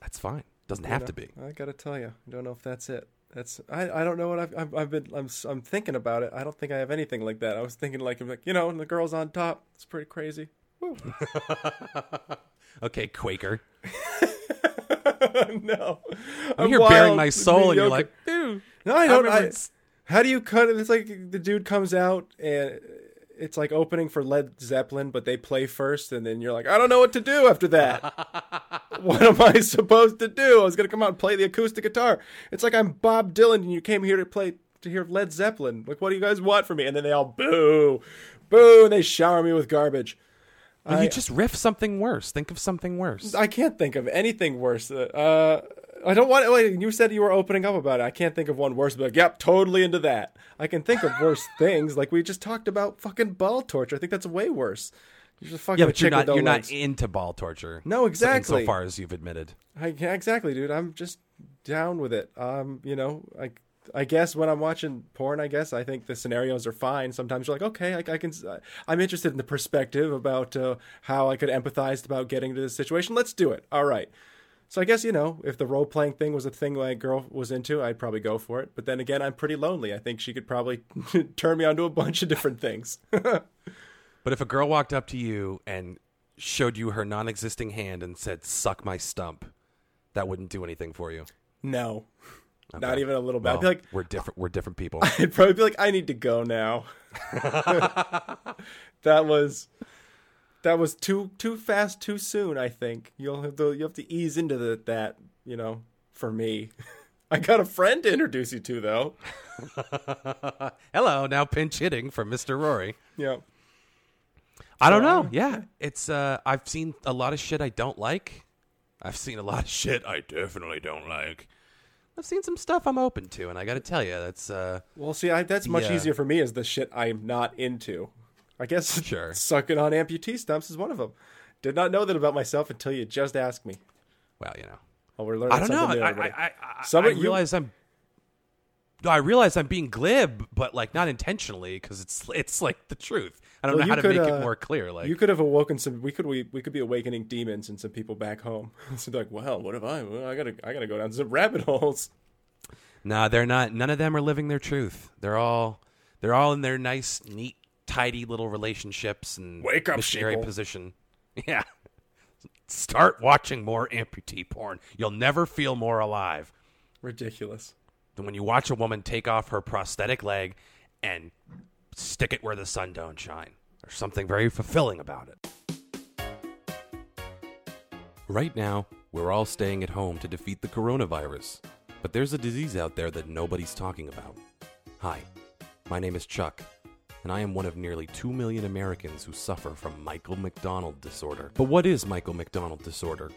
That's fine. Doesn't have You to be. I gotta tell you, I don't know if that's it. That's I, I don't know what I've, I've I've been I'm I'm thinking about it. I don't think I have anything like that. I was thinking like I'm like you know, and the girl's on top. It's pretty crazy. Woo. Okay, Quaker. no, I'm here bearing my soul, and you're like, dude. no, I don't. I, how do you cut it? It's like the dude comes out and it's like opening for Led Zeppelin, but they play first, and then you're like, I don't know what to do after that. what am I supposed to do? I was gonna come out and play the acoustic guitar. It's like I'm Bob Dylan, and you came here to play to hear Led Zeppelin. Like, what do you guys want from me? And then they all boo, boo, and they shower me with garbage. Well, I- you just riff something worse. Think of something worse. I can't think of anything worse. Uh, I don't want. Wait, you said you were opening up about it. I can't think of one worse. But like, yep, totally into that. I can think of worse things. Like we just talked about fucking ball torture. I think that's way worse. You're just fucking yeah, but you're not no you're legs. not into ball torture. No, exactly. So far as you've admitted. I, exactly, dude. I'm just down with it. Um, you know, I I guess when I'm watching porn, I guess I think the scenarios are fine. Sometimes you're like, okay, I, I can. I'm interested in the perspective about uh, how I could empathize about getting to this situation. Let's do it. All right. So I guess you know, if the role playing thing was a thing my girl was into, I'd probably go for it. But then again, I'm pretty lonely. I think she could probably turn me onto a bunch of different things. But if a girl walked up to you and showed you her non-existing hand and said "suck my stump," that wouldn't do anything for you. no, not even a little bit. I'd be like, we're different. We're different people. I'd probably be like, I need to go now. that was that was too too fast, too soon. I think you'll have to you have to ease into the, that. You know, for me, I got a friend to introduce you to though. Hello, now pinch hitting from Mr. Rory. Yeah, I don't know. Yeah, it's. uh I've seen a lot of shit I don't like. I've seen a lot of shit I definitely don't like. I've seen some stuff I'm open to, and I got to tell you, that's. uh well, see, I, that's much Yeah. easier for me. Is the shit I'm not into. I guess Sure. sucking on amputee stumps is one of them. Did not know that about myself until you just asked me. Well, you know. Oh, we're learning I don't know. new. I, I. I, I, Some I of you- realize I'm. No, I realize I'm being glib, but like not intentionally, because it's it's like the truth. I don't Well, know how you to make uh, it more clear. Like you could have awoken some. We could we, we could be awakening demons and some people back home. so like, well, what if I? Well, I gotta I gotta go down some rabbit holes. Nah, they're not. None of them are living their truth. They're all they're all in their nice, neat, tidy little relationships and Wake up, missionary sheeple. position. Yeah. Start watching more amputee porn. You'll never feel more alive Ridiculous. than when you watch a woman take off her prosthetic leg and stick it where the sun don't shine. There's something very fulfilling about it. Right now, we're all staying at home to defeat the coronavirus. But there's a disease out there that nobody's talking about. Hi, my name is Chuck, and I am one of nearly 2 million Americans who suffer from Michael McDonald disorder. But what is Michael McDonald disorder?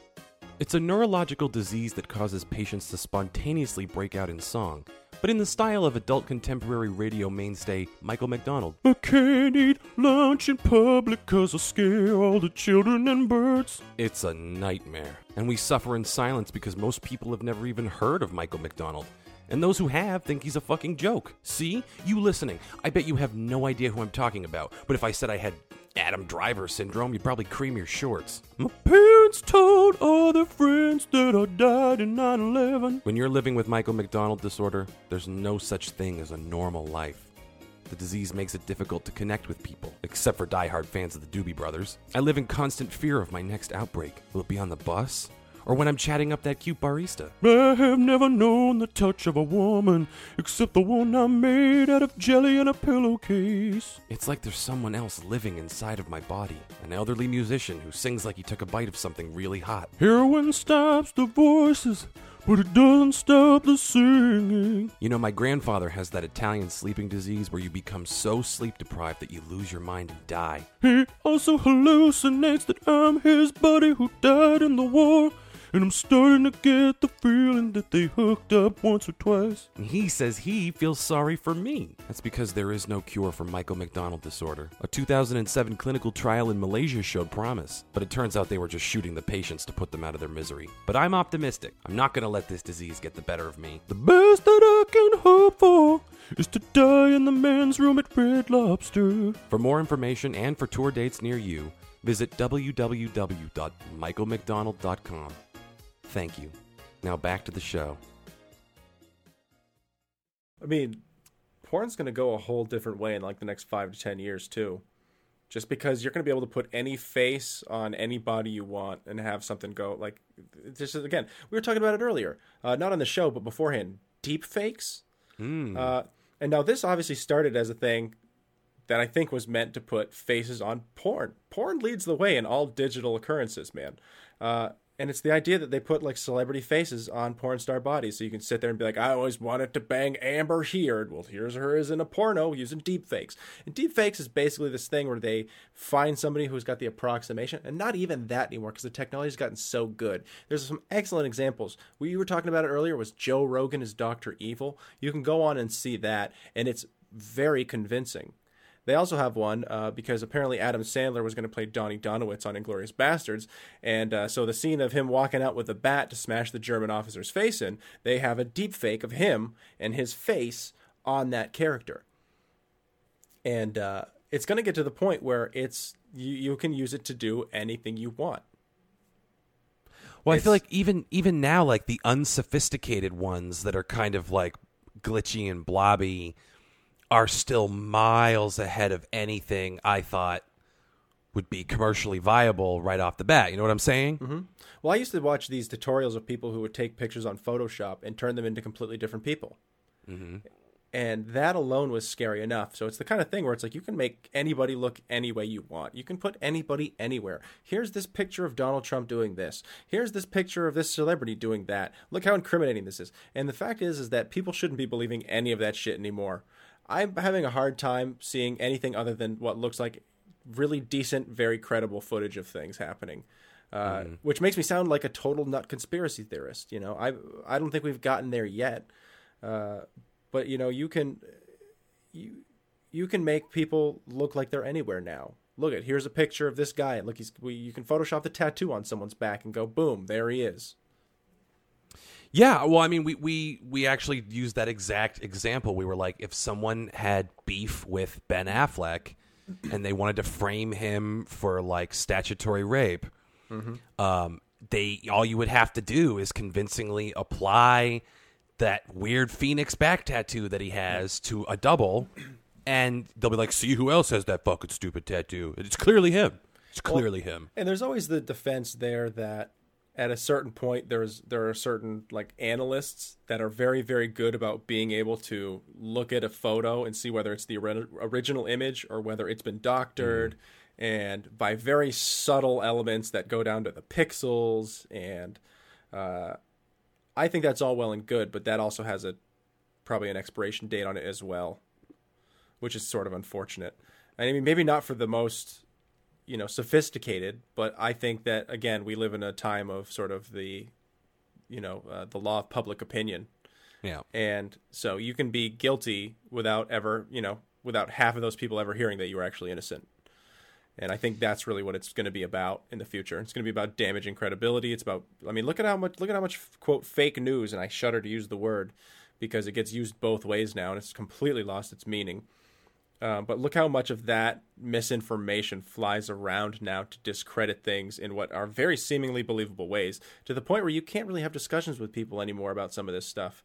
It's a neurological disease that causes patients to spontaneously break out in song, but in the style of adult contemporary radio mainstay Michael McDonald. I can't eat lunch in public cause I'll scare all the children and birds. It's a nightmare, and we suffer in silence because most people have never even heard of Michael McDonald. And those who have think he's a fucking joke. See? You listening. I bet you have no idea who I'm talking about. But if I said I had Adam Driver syndrome, you'd probably cream your shorts. My parents told other friends that I died in 9 11. When you're living with Michael McDonald disorder, there's no such thing as a normal life. The disease makes it difficult to connect with people, except for diehard fans of the Doobie Brothers. I live in constant fear of my next outbreak. Will it be on the bus? Or when I'm chatting up that cute barista? I have never known the touch of a woman, except the one I made out of jelly in a pillowcase. It's like there's someone else living inside of my body. An elderly musician who sings like he took a bite of something really hot. Heroin stops the voices but it doesn't stop the singing. You know, my grandfather has that Italian sleeping disease where you become so sleep deprived that you lose your mind and die. He also hallucinates that I'm his buddy who died in the war. And I'm starting to get the feeling that they hooked up once or twice. And he says he feels sorry for me. That's because there is no cure for Michael McDonald disorder. A 2007 clinical trial in Malaysia showed promise, but it turns out they were just shooting the patients to put them out of their misery. But I'm optimistic. I'm not gonna let this disease get the better of me. The best that I can hope for is to die in the men's room at Red Lobster. For more information and for tour dates near you, visit www.michaelmcdonald.com. Thank you. Now back to the show. I mean, porn's going to go a whole different way in like the next five to ten years too. Just because you're going to be able to put any face on anybody you want and have something go like this is again we were talking about it earlier, uh, not on the show but beforehand. Deep fakes, Mm. uh, and now this obviously started as a thing that I think was meant to put faces on porn. Porn leads the way in all digital occurrences, man. Uh, and it's the idea that they put like celebrity faces on porn star bodies, so you can sit there and be like, "I always wanted to bang Amber Heard." Well, here's her as in a porno using deepfakes. And deepfakes is basically this thing where they find somebody who's got the approximation, and not even that anymore because the technology's gotten so good. There's some excellent examples. We were talking about it earlier was Joe Rogan as Doctor Evil. You can go on and see that, and it's very convincing. They also have one uh, because apparently Adam Sandler was going to play Donnie Donowitz on Inglourious Basterds, and uh, so the scene of him walking out with a bat to smash the German officer's face in, they have a deep fake of him and his face on that character, and uh, it's going to get to the point where it's you, you can use it to do anything you want. Well, I feel like even even now, like the unsophisticated ones that are kind of like glitchy and blobby are still miles ahead of anything I thought would be commercially viable right off the bat. You know what I'm saying? Mm-hmm. Well, I used to watch these tutorials of people who would take pictures on Photoshop and turn them into completely different people. Mm-hmm. And that alone was scary enough. So it's the kind of thing where it's like you can make anybody look any way you want. You can put anybody anywhere. Here's this picture of Donald Trump doing this. Here's this picture of this celebrity doing that. Look how incriminating this is. And the fact is is that people shouldn't be believing any of that shit anymore. I'm having a hard time seeing anything other than what looks like really decent, very credible footage of things happening. Uh, Which makes me sound like a total nut conspiracy theorist. You know, I I don't think we've gotten there yet. Uh, but you know, you can you you can make people look like they're anywhere now. Look at here's a picture of this guy. Look, he's we, you can Photoshop the tattoo on someone's back and go boom, there he is. Yeah, well, I mean, we we we actually used that exact example. We were like, if someone had beef with Ben Affleck and they wanted to frame him for like statutory rape, um, they all you would have to do is convincingly apply that weird phoenix back tattoo that he has to a double, and they'll be like, "See who else has that fucking stupid tattoo? It's clearly him. It's clearly him." And there's always the defense there that at a certain point there's there are certain like analysts that are very very good about being able to look at a photo and see whether it's the ori- original image or whether it's been doctored. And by very subtle elements that go down to the pixels and uh, I think that's all well and good but that also has a probably an expiration date on it as well which is sort of unfortunate. I mean maybe not for the most you know sophisticated but i think that again we live in a time of sort of the you know uh, the law of public opinion. Yeah. and so you can be guilty without ever you know without half of those people ever hearing that you were actually innocent. And i think that's really what it's going to be about in the future. It's going to be about damaging credibility. It's about i mean look at how much look at how much quote fake news and i shudder to use the word because it gets used both ways now and it's completely lost its meaning Um, but look how much of that misinformation flies around now to discredit things in what are very seemingly believable ways, to the point where you can't really have discussions with people anymore about some of this stuff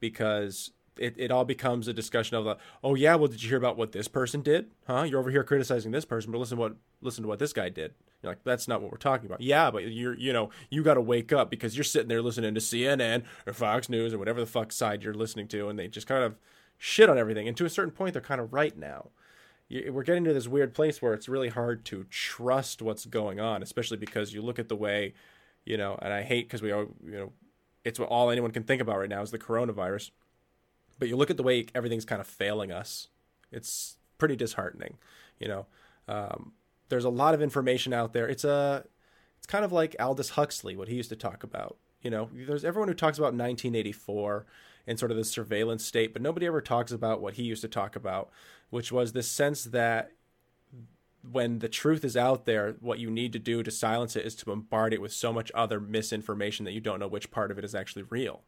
because it, it all becomes a discussion of the oh yeah well did you hear about what this person did? Huh? You're over here criticizing this person but listen what listen to what this guy did. You're like that's not what we're talking about. Yeah but you're you know you got to wake up because you're sitting there listening to CNN or Fox News or whatever the fuck side you're listening to and they just kind of shit on everything and to a certain point they're kind of right now we're getting to this weird place where it's really hard to trust what's going on especially because you look at the way you know and I hate because we are you know it's what all anyone can think about right now is the coronavirus but you look at the way everything's kind of failing us. It's pretty disheartening. You know, um, there's a lot of information out there. It's a, it's kind of like Aldous Huxley, what he used to talk about. You know, there's everyone who talks about 1984 and sort of the surveillance state, but nobody ever talks about what he used to talk about, which was this sense that when the truth is out there, what you need to do to silence it is to bombard it with so much other misinformation that you don't know which part of it is actually real.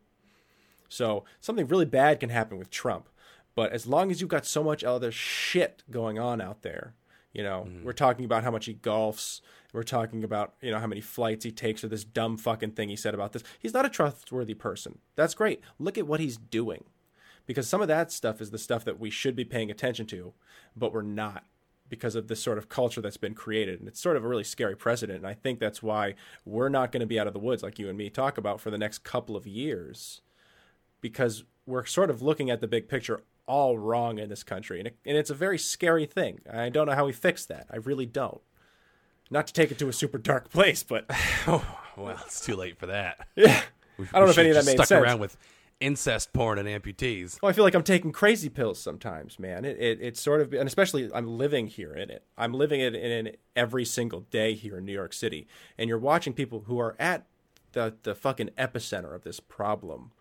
So something really bad can happen with Trump. But as long as you've got so much other shit going on out there, you know, mm. we're talking about how much he golfs. We're talking about, you know, how many flights he takes or this dumb fucking thing he said about this. He's not a trustworthy person. That's great. Look at what he's doing. Because some of that stuff is the stuff that we should be paying attention to, but we're not because of this sort of culture that's been created. And it's sort of a really scary precedent. And I think that's why we're not going to be out of the woods like you and me talk about for the next couple of years because we're sort of looking at the big picture all wrong in this country. And, it, and it's a very scary thing. I don't know how we fix that. I really don't. Not to take it to a super dark place, but. oh, well, it's too late for that. Yeah. We, I don't know if any of that made stuck sense. around with incest porn and amputees. Well, I feel like I'm taking crazy pills sometimes, man. It, it it's sort of, and especially I'm living here in it. I'm living it in it every single day here in New York City, and you're watching people who are at the the fucking epicenter of this problem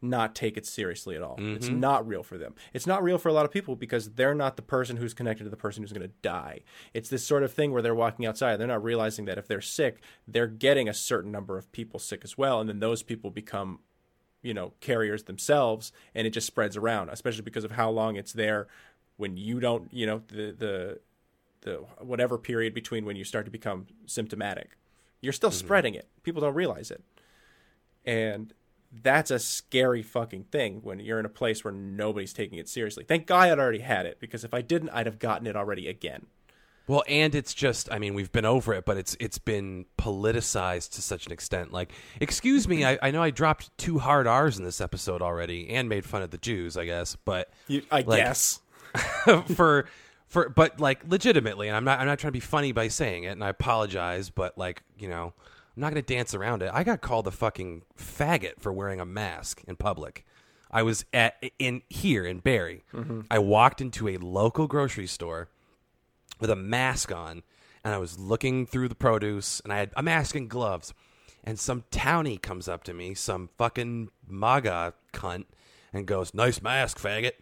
not take it seriously at all. Mm-hmm. It's not real for them. It's not real for a lot of people because they're not the person who's connected to the person who's going to die. It's this sort of thing where they're walking outside, they're not realizing that if they're sick, they're getting a certain number of people sick as well, and then those people become, you know, carriers themselves, and it just spreads around, especially because of how long it's there when you don't, you know, the the the whatever period between when you start to become symptomatic. You're still mm-hmm. spreading it. People don't realize it. And that's a scary fucking thing when you're in a place where nobody's taking it seriously. Thank God I'd already had it because if I didn't, I'd have gotten it already again. Well, and it's just I mean, we've been over it, but it's it's been politicized to such an extent. Like, excuse me, I, I know I dropped two hard R's in this episode already and made fun of the Jews, I guess, but you, I like, guess for for but like legitimately, and I'm not I'm not trying to be funny by saying it, and I apologize, but like, you know, I'm not going to dance around it. I got called a fucking faggot for wearing a mask in public. I was at in here in Barre. Mm-hmm. I walked into a local grocery store with a mask on, and I was looking through the produce, and I had a mask and gloves. And some townie comes up to me, some fucking MAGA cunt, and goes, "Nice mask, faggot."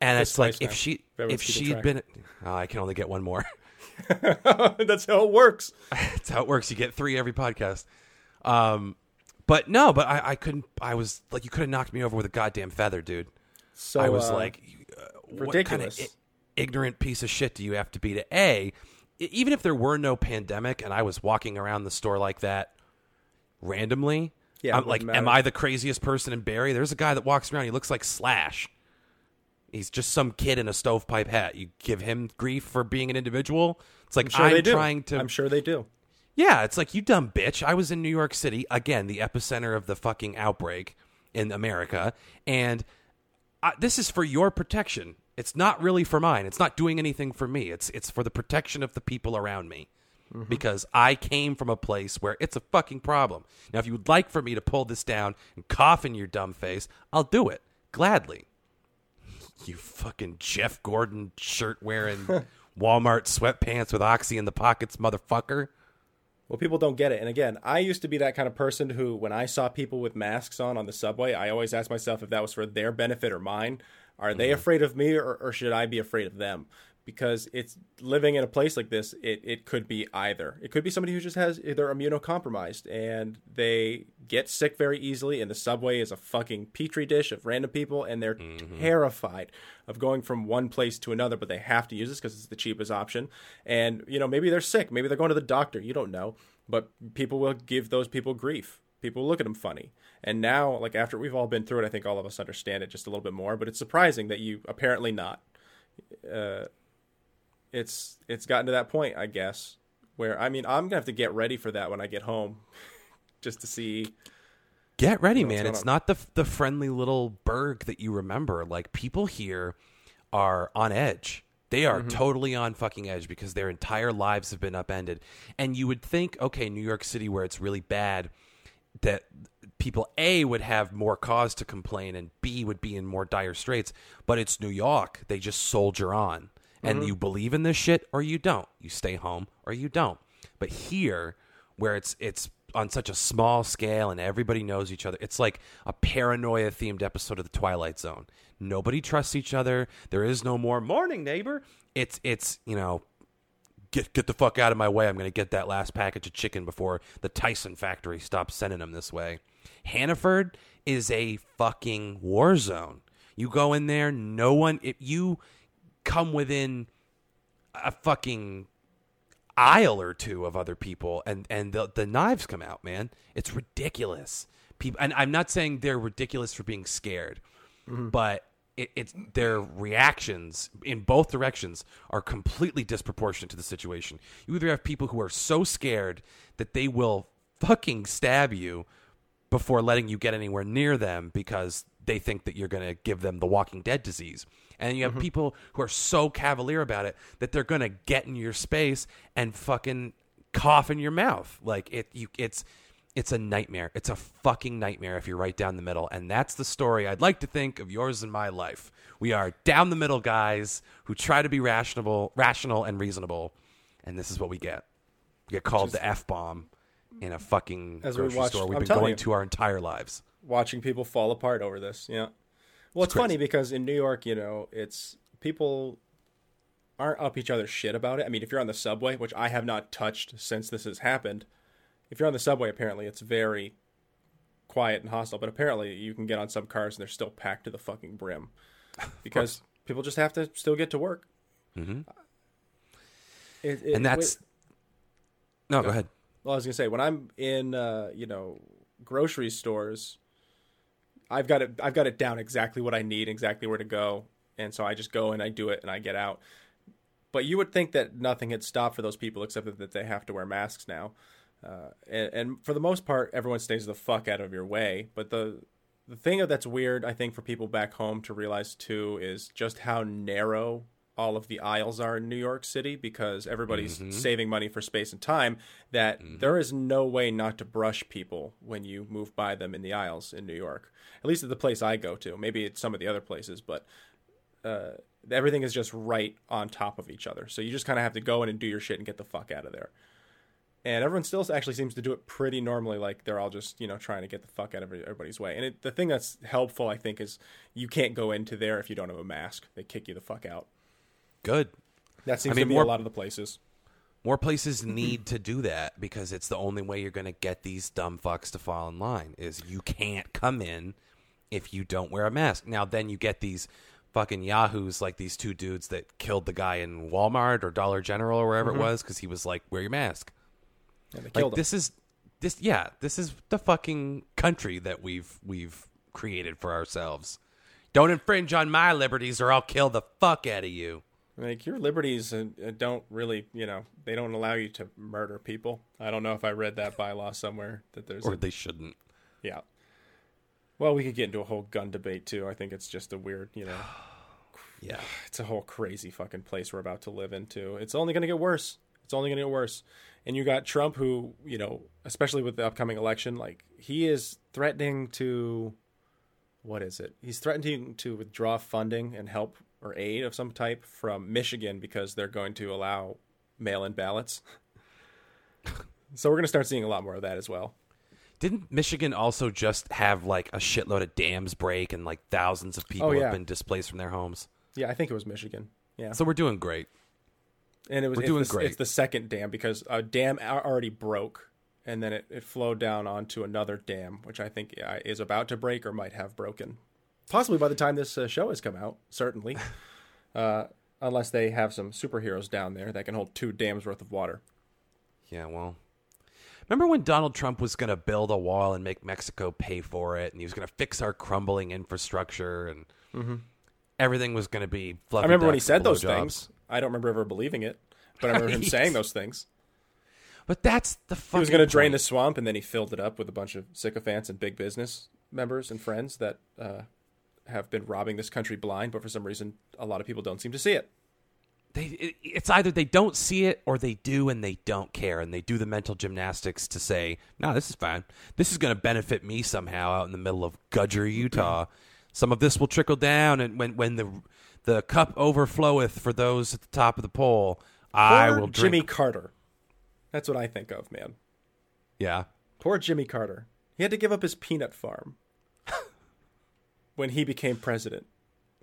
And it's, it's like if she if she'd been, oh, I can only get one more. That's how it works. That's how it works. You get three every podcast. Um, but no, but I, I couldn't. I was like, you could have knocked me over with a goddamn feather, dude. So I was uh, like, uh, what kind of I- ignorant piece of shit do you have to be to a? Even if there were no pandemic and I was walking around the store like that randomly, yeah, I'm like, matter. am I the craziest person in Barre? There's a guy that walks around. He looks like Slash. He's just some kid in a stovepipe hat. You give him grief for being an individual. It's like I'm, sure I'm trying to. I'm sure they do. Yeah, it's like you dumb bitch. I was in New York City again, the epicenter of the fucking outbreak in America, and I, this is for your protection. It's not really for mine. It's not doing anything for me. It's it's for the protection of the people around me. Mm-hmm. Because I came from a place where it's a fucking problem. Now, if you would like for me to pull this down and cough in your dumb face, I'll do it gladly you fucking Jeff Gordon shirt wearing Walmart sweatpants with oxy in the pockets, motherfucker. Well, people don't get it. And again, I used to be that kind of person who, when I saw people with masks on on the subway, I always asked myself if that was for their benefit or mine. Are mm-hmm. they afraid of me or, or should I be afraid of them? Because it's living in a place like this. It it could be either. It could be somebody who just has they're immunocompromised and they get sick very easily, and the subway is a fucking petri dish of random people, and they're terrified of going from one place to another, but they have to use this because it's the cheapest option. And you know maybe they're sick, maybe they're going to the doctor. You don't know, but people will give those people grief people look at them funny and now like after we've all been through it i think all of us understand it just a little bit more but it's surprising that you apparently not uh, it's it's gotten to that point i guess where i mean i'm gonna have to get ready for that when i get home just to see Get ready, man. It's on. not the the friendly little burg that you remember. Like people here are on edge. They are Mm-hmm. totally on fucking edge because their entire lives have been upended. And you would think, okay, New York City where it's really bad, that people A would have more cause to complain and B would be in more dire straits. But it's New York. They just soldier on. And Mm-hmm. you believe in this shit or you don't. You stay home or you don't. But here, where it's it's on such a small scale and everybody knows each other, it's like a paranoia themed episode of the Twilight Zone. Nobody trusts each other. There is no more morning neighbor. It's it's you know get get the fuck out of my way. I'm going to get that last package of chicken before the Tyson factory stops sending them this way. Hannaford is a fucking war zone. You go in there, no one if you come within a fucking aisle or two of other people and and the the knives come out, man. It's ridiculous. People and I'm not saying they're ridiculous for being scared, mm-hmm. but it, it's their reactions in both directions are completely disproportionate to the situation. You either have people who are so scared that they will fucking stab you before letting you get anywhere near them because they think that you're going to give them the Walking Dead disease. And you have mm-hmm. people who are so cavalier about it that they're going to get in your space and fucking cough in your mouth. Like it you it's it's a nightmare. It's a fucking nightmare if you're right down the middle. And that's the story I'd like to think of yours and my life. We are down the middle guys who try to be rational, rational and reasonable. And this is what we get. We get called the F bomb in a fucking we grocery watched- store we've I'm been going you. to our entire lives. watching people fall apart over this. Yeah. Well, it's, funny because in New York, you know, it's people aren't up each other's shit about it. I mean, if you're on the subway, which I have not touched since this has happened, if you're on the subway, apparently it's very quiet and hostile. But apparently, you can get on some cars and they're still packed to the fucking brim because people just have to still get to work. Mhm. It- it- And that's no, go ahead. well, I was gonna say when I'm in, uh, you know, grocery stores, I've got it. I've got it down exactly what I need, exactly where to go, and so I just go and I do it and I get out. But you would think that nothing had stopped for those people except that they have to wear masks now, uh, and, and for the most part, everyone stays the fuck out of your way. But the the thing that's weird, I think, for people back home to realize too is just how narrow all of the aisles are in New York City because everybody's saving money for space and time. That there is no way not to brush people when you move by them in the aisles in New York. At least at the place I go to. Maybe it's some of the other places, but uh, everything is just right on top of each other. So you just kind of have to go in and do your shit and get the fuck out of there. And everyone still actually seems to do it pretty normally, like they're all just you know trying to get the fuck out of everybody's way. And it, the thing that's helpful, I think, is you can't go into there if you don't have a mask. They kick you the fuck out. Good. That seems I mean, to be more- a lot of the places. More places need to do that because it's the only way you're going to get these dumb fucks to fall in line. Is you can't come in if you don't wear a mask. Now then you get these fucking yahoos like these two dudes that killed the guy in Walmart or Dollar General or wherever it mm-hmm. was because he was like, "Wear your mask." Yeah, they Like killed them. this is this yeah this is the fucking country that we've we've created for ourselves. Don't infringe on my liberties or I'll kill the fuck out of you. Like your liberties uh, uh, don't really, you know, they don't allow you to murder people. I don't know if I read that bylaw somewhere that there's Or a, they shouldn't. yeah. Well, we could get into a whole gun debate too. I think it's just a weird, you know, Yeah. it's a whole crazy fucking place we're about to live into. It's only going to get worse. It's only going to get worse. And you got Trump who, you know, especially with the upcoming election, like he is threatening to what is it? He's threatening to withdraw funding and help or aid of some type from Michigan because they're going to allow mail-in ballots. so we're going to start seeing a lot more of that as well. Didn't Michigan also just have like a shitload of dams break and like thousands of people Oh, yeah. have been displaced from their homes? Yeah, I think it was Michigan. Yeah. So we're doing great. and it was We're it's doing the, great. It's the second dam because a dam already broke, and then it, it flowed down onto another dam, which I think is about to break or might have broken, possibly by the time this uh, show has come out. Certainly, uh, unless they have some superheroes down there that can hold two dams worth of water. Yeah, well. Remember when Donald Trump was going to build a wall and make Mexico pay for it, and he was going to fix our crumbling infrastructure, and everything was going to be fluffy Mm-hmm. I remember when he said those blowjobs. things. I don't remember ever believing it, but I remember him saying those things. But that's the fucking He was going to drain the swamp, and then he filled it up with a bunch of sycophants and big business members and friends that uh, have been robbing this country blind. But for some reason, a lot of people don't seem to see it. They, it's either they don't see it or they do and they don't care and they do the mental gymnastics to say no this is fine this is going to benefit me somehow out in the middle of gudger utah some of this will trickle down and when when the the cup overfloweth for those at the top of the pole i Poor will Jimmy Carter. That's what I think of, man. yeah Poor Jimmy Carter. He had to give up his peanut farm when he became president.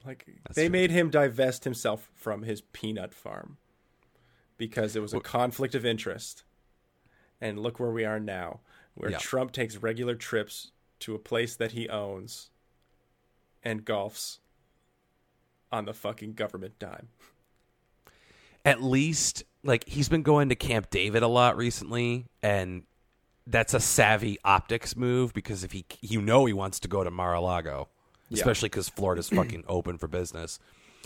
Like they true. made him divest himself from his peanut farm because it was a conflict of interest. And look where we are now, where Yeah. Trump takes regular trips to a place that he owns and golfs on the fucking government dime. at least like he's been going to Camp David a lot recently, and that's a savvy optics move because if he you know he wants to go to Mar-a-Lago, especially because Florida's fucking open for business.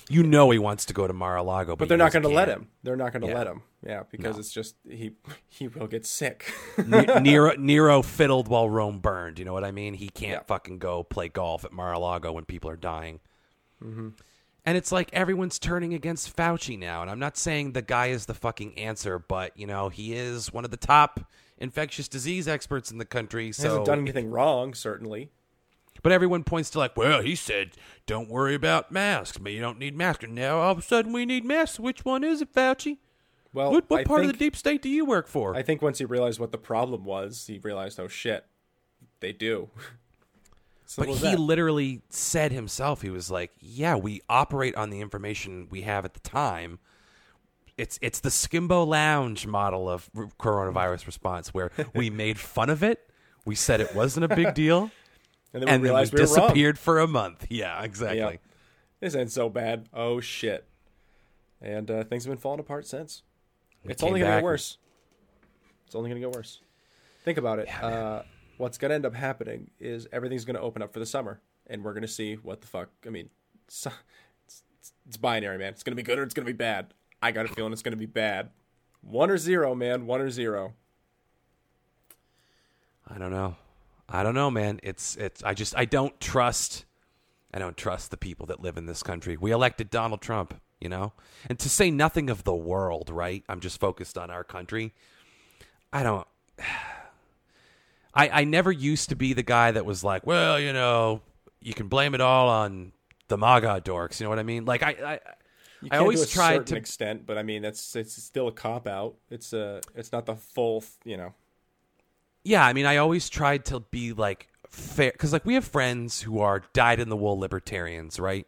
You know he wants to go to Mar-a-Lago, but, But they're not going to let him. They're not going to Yeah. let him. Yeah, because it's just he he will get sick. Nero Nero fiddled while Rome burned. You know what I mean? He can't Yeah. fucking go play golf at Mar-a-Lago when people are dying. Mm-hmm. And it's like everyone's turning against Fauci now. And I'm not saying the guy is the fucking answer, but you know he is one of the top infectious disease experts in the country. he So, hasn't done anything wrong, certainly. But everyone points to like, well, he said, don't worry about masks. But you don't need masks. And now all of a sudden we need masks. Which one is it, Fauci? Well, what what part of the deep state do you work for? I think once he realized what the problem was, he realized, oh shit, they do. But he that. literally said himself, he was like, "Yeah, we operate on the information we have at the time. It's it's the Skimbo Lounge model of coronavirus response, where we made fun of it, we said it wasn't a big deal, and then we and we realized we, wrong. disappeared for a month. Yeah, exactly. Yeah. This ain't so bad. Oh shit. And uh, things have been falling apart since. it's only gonna back get worse. It's only gonna get worse. Think about it. uh, what's gonna end up happening is everything's gonna open up for the summer, and we're gonna see what the fuck. I mean, it's, it's, it's binary, man. It's gonna be good or it's gonna be bad. I got a feeling it's gonna be bad. One or zero, man. One or zero. I don't know. I don't know, man. It's it's. I just I don't trust. I don't trust the people that live in this country. We elected Donald Trump, you know, and to say nothing of the world, right? I'm just focused on our country. I don't. I I never used to be the guy that was like, well, you know, you can blame it all on the MAGA dorks. You know what I mean? Like I I, You I always to a tried certain to extent, but I mean that's it's still a cop out. It's a it's not the full, you know. Yeah, I mean, I always tried to be like fair because, like, we have friends who are dyed in the wool libertarians, right?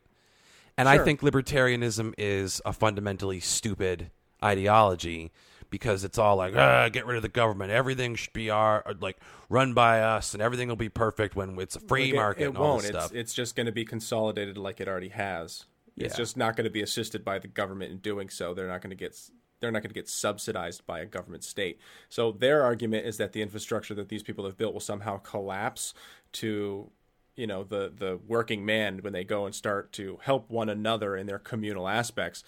And I think libertarianism is a fundamentally stupid ideology because it's all like, ah, get rid of the government. Everything should be our like run by us, and everything will be perfect when it's a free market It, and all won't. It's it's just going to be consolidated like it already has. It's just not going to be assisted by the government in doing so. They're not going to get they're not going to get subsidized by a government state. So their argument is that the infrastructure that these people have built will somehow collapse to you know the the working man when they go and start to help one another in their communal aspects.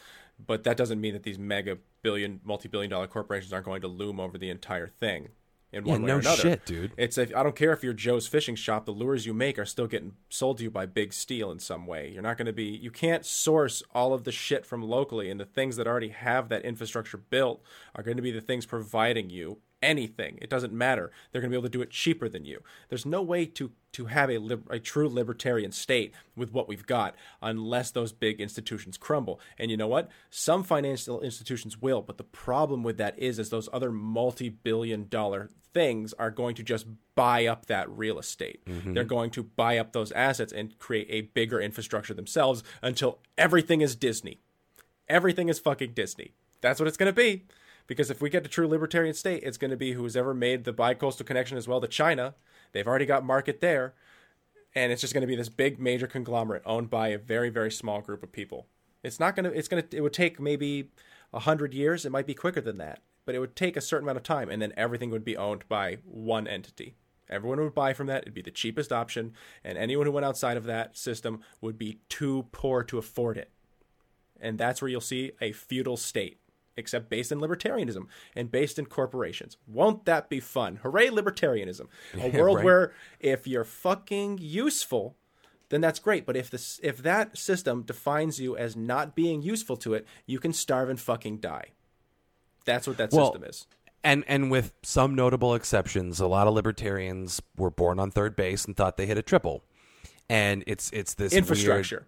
But that doesn't mean that these mega billion multi-billion dollar corporations aren't going to loom over the entire thing in Yeah, one way no or another. shit, dude. It's if I don't care if you're Joe's fishing shop, the lures you make are still getting sold to you by Big Steel in some way. You're not going to be you can't source all of the shit from locally and the things that already have that infrastructure built are going to be the things providing you anything. It doesn't matter. They're going to be able to do it cheaper than you. There's no way to to have a lib- a true libertarian state with what we've got unless those big institutions crumble. And you know what? Some financial institutions will, but the problem with that is is those other multi-billion dollar things are going to just buy up that real estate. Mm-hmm. They're going to buy up those assets and create a bigger infrastructure themselves until everything is Disney. Everything is fucking Disney. That's what it's going to be. Because if we get a true libertarian state, it's going to be who's ever made the bi-coastal connection as well to China. They've already got market there, and it's just going to be this big major conglomerate owned by a very very small group of people. It's not going to. It's going to. It would take maybe a hundred years. It might be quicker than that, but it would take a certain amount of time, and then everything would be owned by one entity. Everyone would buy from that. It'd be the cheapest option, and anyone who went outside of that system would be too poor to afford it. And that's where you'll see a feudal state, except based in libertarianism and based in corporations. Won't that be fun? Hooray, libertarianism! A world right. where if you're fucking useful, then that's great. But if this if that system defines you as not being useful to it, you can starve and fucking die. That's what that Well, system is. And and with some notable exceptions, a lot of libertarians were born on third base and thought they hit a triple. And it's it's this weird- Infrastructure.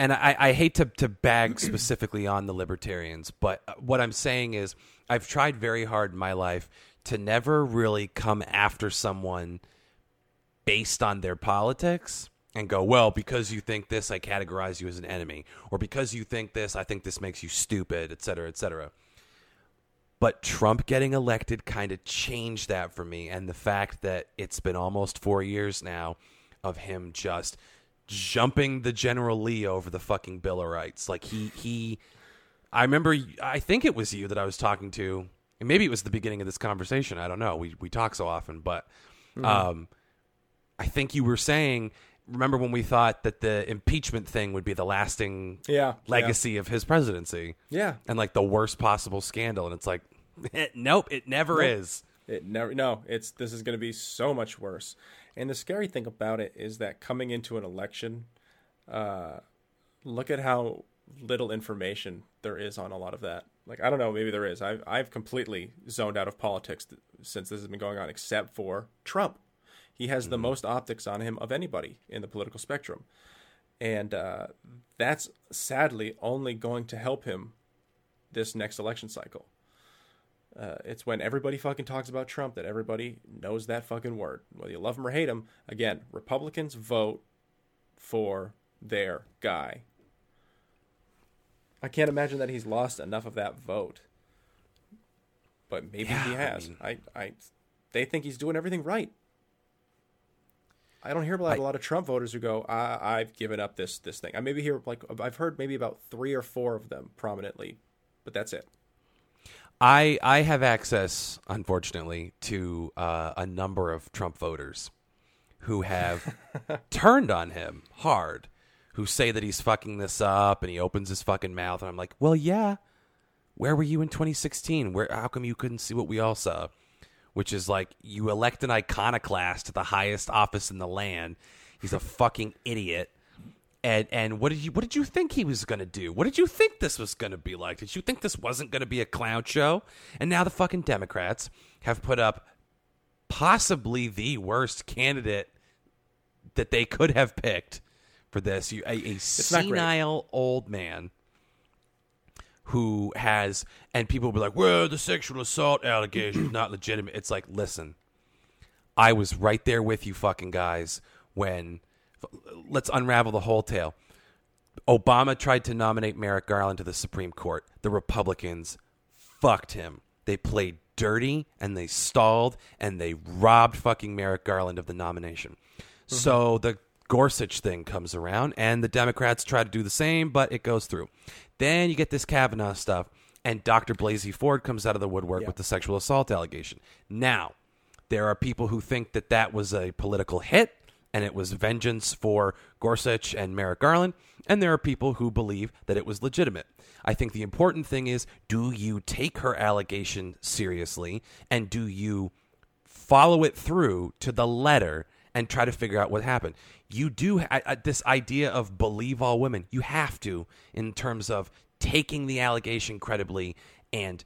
And I, I hate to, to bag specifically on the libertarians, but what I'm saying is I've tried very hard in my life to never really come after someone based on their politics and go, well, because you think this, I categorize you as an enemy, or because you think this, I think this makes you stupid, et cetera, et cetera. But Trump getting elected kind of changed that for me. And the fact that it's been almost four years now of him just jumping the General Lee over the fucking Bill of Rights. Like he he I remember I think it was you that I was talking to. And maybe it was the beginning of this conversation. I don't know. We we talk so often, but um I think you were saying remember when we thought that the impeachment thing would be the lasting Yeah, legacy of his presidency Yeah. and like the worst possible scandal and it's like nope it never is It never no, it's this is going to be so much worse. And the scary thing about it is that coming into an election, uh, look at how little information there is on a lot of that. Like I don't know, maybe there is. I've I've completely zoned out of politics th- since this has been going on, except for Trump. He has the most optics on him of anybody in the political spectrum, and uh, that's sadly only going to help him this next election cycle. Uh, it's when everybody fucking talks about Trump that everybody knows that fucking word. Whether you love him or hate him, again, Republicans vote for their guy. I can't imagine that he's lost enough of that vote. But maybe he Yeah, I has. mean- I, I, they think he's doing everything right. I don't hear about a lot of Trump voters who go, I, "I've given up this this thing." I maybe hear like I've heard maybe about three or four of them prominently, but that's it. I I have access, unfortunately, to uh, a number of Trump voters who have turned on him hard, who say that he's fucking this up, and he opens his fucking mouth, and I'm like, well, yeah. Where were you in 2016? Where? How come you couldn't see what we all saw? Which is like you elect an iconoclast to the highest office in the land. He's a fucking idiot. And and what did you what did you think he was gonna do? What did you think this was gonna be like? Did you think this wasn't gonna be a clown show? And now the fucking Democrats have put up possibly the worst candidate that they could have picked for this. You, a, a senile old man who has, and people will be like, "Well, the sexual assault allegation is not legitimate." It's like, listen, I was right there with you, fucking guys. When let's unravel the whole tale. Obama tried to nominate Merrick Garland to the Supreme Court. The Republicans fucked him. They played dirty and they stalled and they robbed fucking Merrick Garland of the nomination. Mm-hmm. So the Gorsuch thing comes around and the Democrats try to do the same, but it goes through. Then you get this Kavanaugh stuff and Dr. Blasey Ford comes out of the woodwork with the sexual assault allegation. Now, there are people who think that that was a political hit and it was vengeance for Gorsuch and Merrick Garland, and there are people who believe that it was legitimate. I think the important thing is do you take her allegation seriously and do you follow it through to the letter and try to figure out what happened? You do I, I, this idea of believe all women. You have to in terms of taking the allegation credibly and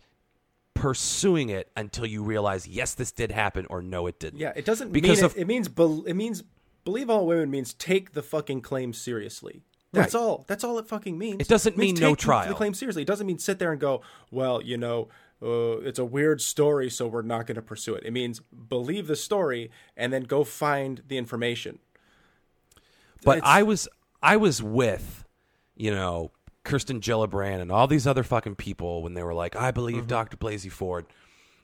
pursuing it until you realize yes this did happen or no it didn't Yeah, it doesn't Because mean of- it, it means bel it means believe all women means take the fucking claim seriously. That's Right. all. That's all it fucking means. It doesn't means mean no trial. The claim seriously. It doesn't mean sit there and go, well, you know, uh, it's a weird story, so we're not going to pursue it. It means believe the story and then go find the information. but It's- I was I was with, you know, Kirsten Gillibrand and all these other fucking people when they were like, I believe Mm-hmm. Dr. Blasey Ford.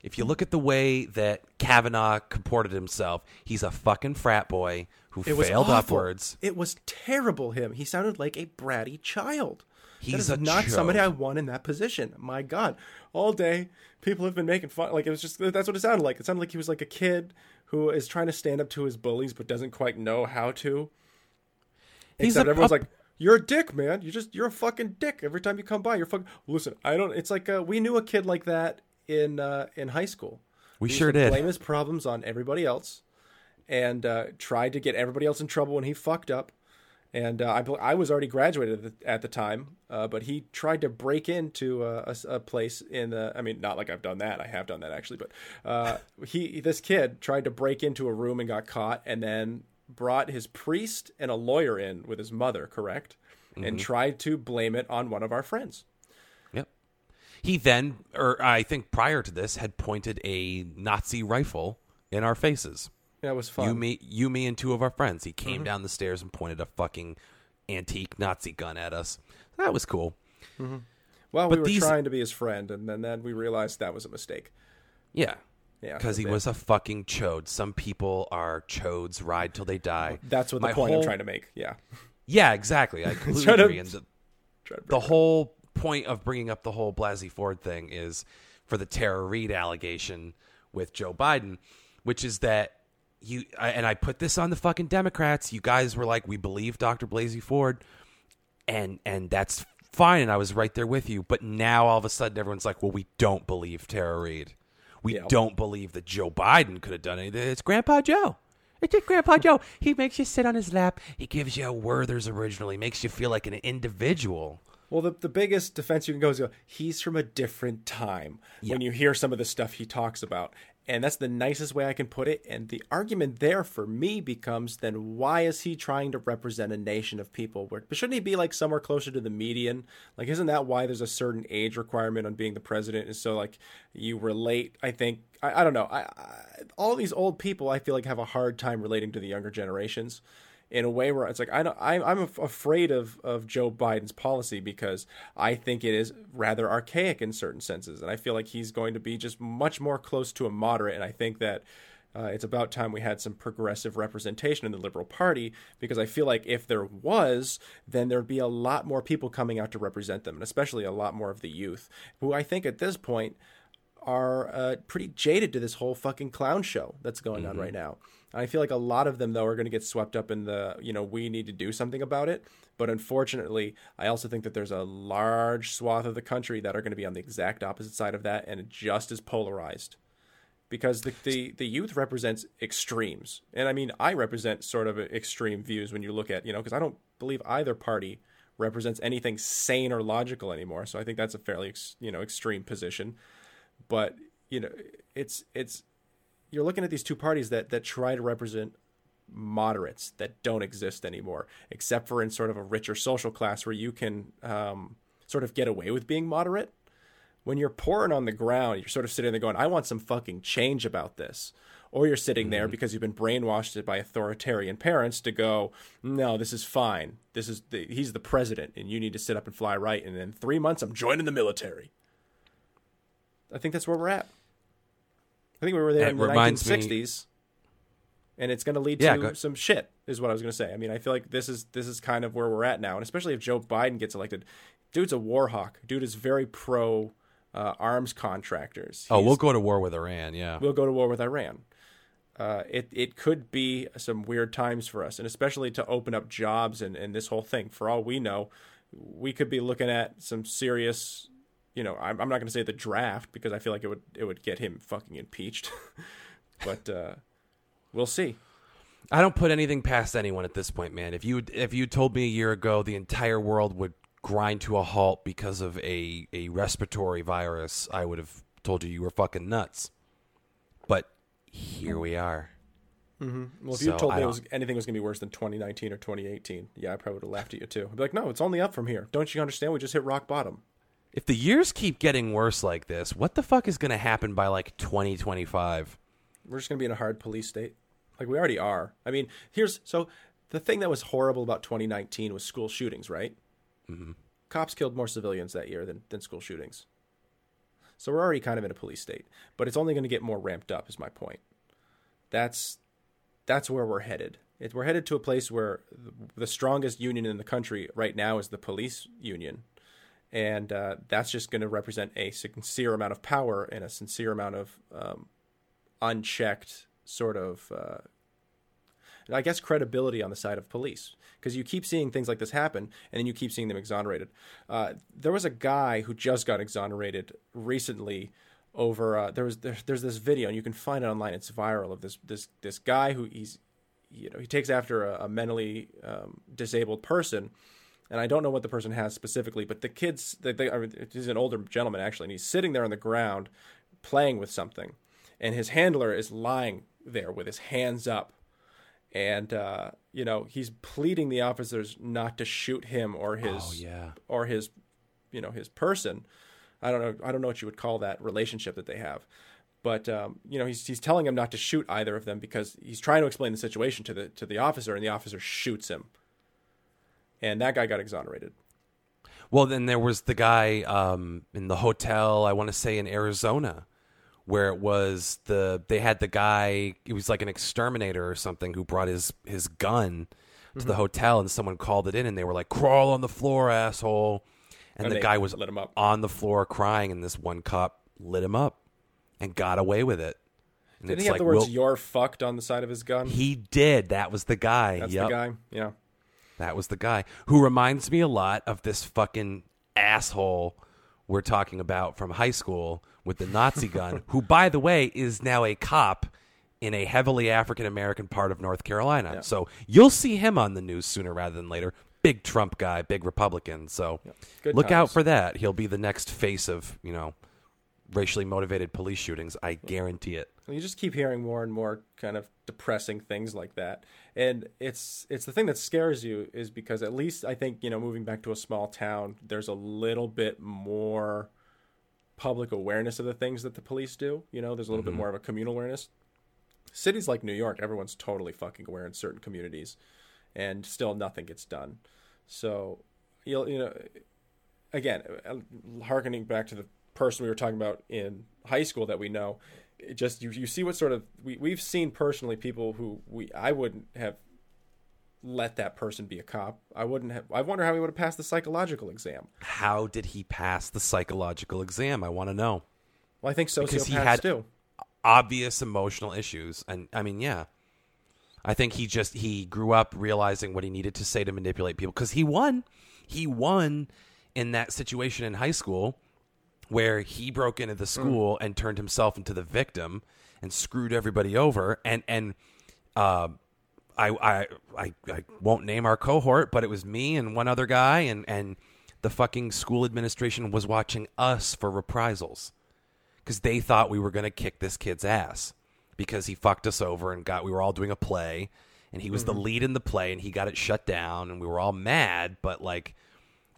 If you look at the way that Kavanaugh comported himself, he's a fucking frat boy who It failed upwards. It was terrible. Him. He sounded like a bratty child. that He's is a not somebody. I want in that position. My God, all day people have been making fun. Like it was just that's what it sounded like. It sounded like he was like a kid who is trying to stand up to his bullies but doesn't quite know how to. He's Except a- everyone's a- like, "You're a dick, man. You're just you're a fucking dick every time you come by. You're fucking." Listen, I don't. It's like uh, we knew a kid like that in uh, in high school. We He sure did. Blame his problems on everybody else, and uh, tried to get everybody else in trouble when he fucked up. And uh, I, I was already graduated at the, at the time, uh, but he tried to break into a place in the. I mean, not like I've done that. I have done that actually, but uh, he this kid tried to break into a room and got caught, and then brought his priest and a lawyer in with his mother, correct, and tried to blame it on one of our friends. Yep. He then, or I think prior to this, had pointed a Nazi rifle in our faces. That was fun. You, me, you, me, and two of our friends. He Mm-hmm. came down the stairs and pointed a fucking antique Nazi gun at us. That was cool. well, we but were these- trying to be his friend, and then, then we realized that was a mistake. Yeah. Yeah, Because he bit. was a fucking chode. Some people are chodes, ride till they die. That's what the point whole- I'm trying to make. Yeah. Yeah, exactly. I completely Trying to- agree. And the, the whole point of bringing up the whole Blasey Ford thing is for the Tara Reade allegation with Joe Biden, which is that you I, and I put this on the fucking Democrats. You guys were like, we believe Dr. Blasey Ford, and and that's fine. And I was right there with you. But now all of a sudden, everyone's like, well, we don't believe Tara Reade. We Yeah. don't believe that Joe Biden could have done anything. It's Grandpa Joe. It's just Grandpa Joe. He makes you sit on his lap. He gives you a Werther's original. He makes you feel like an individual. Well, the, the biggest defense you can go is go, he's from a different time when you hear some of the stuff he talks about. And that's the nicest way I can put it. And the argument there for me becomes then why is he trying to represent a nation of people? Where, but shouldn't he be like somewhere closer to the median? Like, isn't that why there's a certain age requirement on being the president? And so, like, you relate, I think, I, I don't know. I, I, all these old people, I feel like, have a hard time relating to the younger generations in a way where it's like I don't, I, I'm afraid of of Joe Biden's policy because I think it is rather archaic in certain senses, and I feel like he's going to be just much more close to a moderate. And I think that uh, it's about time we had some progressive representation in the Liberal Party because I feel like if there was, then there'd be a lot more people coming out to represent them, and especially a lot more of the youth, who I think at this point are uh, pretty jaded to this whole fucking clown show that's going on right now. I feel like a lot of them though are going to get swept up in the you know we need to do something about it. But unfortunately, I also think that there's a large swath of the country that are going to be on the exact opposite side of that and just as polarized. Because the, the, the youth represents extremes. And I mean, I represent sort of extreme views when you look at, you know, because I don't believe either party represents anything sane or logical anymore. So I think that's a fairly, ex, you know, extreme position but you know it's it's you're looking at these two parties that that try to represent moderates that don't exist anymore except for in sort of a richer social class where you can um, sort of get away with being moderate. When you're pouring on the ground you're sort of sitting there going i want some fucking change about this. Or you're sitting there because you've been brainwashed by authoritarian parents to go no this is fine. This is the, he's the president and you need to sit up and fly right. And in three months i'm joining the military I think that's where we're at. I think we were there It in the reminds me- 1960s, and it's going to lead Yeah, to some shit. Is what I was going to say. I mean, I feel like this is this is kind of where we're at now, and especially if Joe Biden gets elected, dude's a war hawk. Dude is very pro uh, arms contractors. Oh, we'll go to war with Iran. Yeah. we'll go to war with Iran. Uh, it it could be some weird times for us, and especially to open up jobs and, and this whole thing. For all we know, we could be looking at some serious. You know, I'm, I'm not going to say the draft because I feel like it would it would get him fucking impeached, but uh, we'll see. I don't put anything past anyone at this point, man. If you if you told me a year ago the entire world would grind to a halt because of a a respiratory virus, I would have told you you were fucking nuts. But here we are. Well, if So, you told me it was, anything was going to be worse than 2019 or 2018, yeah, I probably would have laughed at you too. I'd be like, no, it's only up from here. Don't you understand? We just hit rock bottom. If the years keep getting worse like this, what the fuck is going to happen by like 2025? we're just going to be in a hard police state like we already are i mean here's so the thing that was horrible about 2019 was school shootings right mm-hmm. cops killed more civilians that year than, than school shootings. So we're already kind of in a police state, but it's only going to get more ramped up. Is my point. That's that's where we're headed. It, we're headed to a place where the strongest union in the country right now is the police union, and uh, that's just going to represent a sincere amount of power and a sincere amount of um, unchecked sort of uh, I guess credibility on the side of police because you keep seeing things like this happen and then you keep seeing them exonerated. Uh, there was a guy who just got exonerated recently over uh, there was there, there's this video and you can find it online. It's viral of this this this guy who he's you know he takes after a, a mentally um, disabled person. And I don't know what the person has specifically, but the kids, they, they, he's an older gentleman actually, and he's sitting there on the ground playing with something. And his handler is lying there with his hands up and uh, you know he's pleading the officers not to shoot him or his Oh, yeah. or his you know his person. I don't know. I don't know what you would call that relationship that they have, but um, you know he's he's telling him not to shoot either of them because he's trying to explain the situation to the to the officer, and the officer shoots him, and that guy got exonerated. Well, then there was the guy um, in the hotel. I want to say in Arizona, where it was the they had the guy. it was like an exterminator or something who brought his his gun to Mm-hmm. the hotel, and someone called it in, and they were like, "Crawl on the floor, asshole!" And, And the guy was lit him up. on the floor crying, and this one cop lit him up and got away with it. And Did he have like, the words "You're fucked" on the side of his gun? he did. That was the guy. That's Yep. the guy. Yeah. That was the guy who reminds me a lot of this fucking asshole we're talking about from high school with the Nazi gun, who, by the way, is now a cop in a heavily African American part of North Carolina. Yeah. So you'll see him on the news sooner rather than later. Big Trump guy, big Republican. So Good look out for that. He'll be the next face of, you know, racially motivated police shootings. I guarantee it. you just keep hearing more and more kind of depressing things like that and it's it's the thing that scares you is because at least i think you know moving back to a small town there's a little bit more public awareness of the things that the police do. You know there's a little bit more of a communal awareness. Cities like new york everyone's totally fucking aware in certain communities and still nothing gets done. So you'll you know again, uh, harkening back to the person we were talking about in high school that we know, it just you, you see what sort of we, we've seen personally people who we I wouldn't have let that person be a cop. I wouldn't have I wonder how he would have passed the psychological exam. How did he pass the psychological exam? I want to know. Well, I think so Because he sociopaths had- do. obvious emotional issues and i mean yeah i think he just he grew up realizing what he needed to say to manipulate people because he won he won in that situation in high school where he broke into the school and turned himself into the victim and screwed everybody over. And and uh, I, I I I won't name our cohort, but it was me and one other guy, and and the fucking school administration was watching us for reprisals because they thought we were going to kick this kid's ass because he fucked us over and got we were all doing a play and he was the lead in the play and he got it shut down and we were all mad but like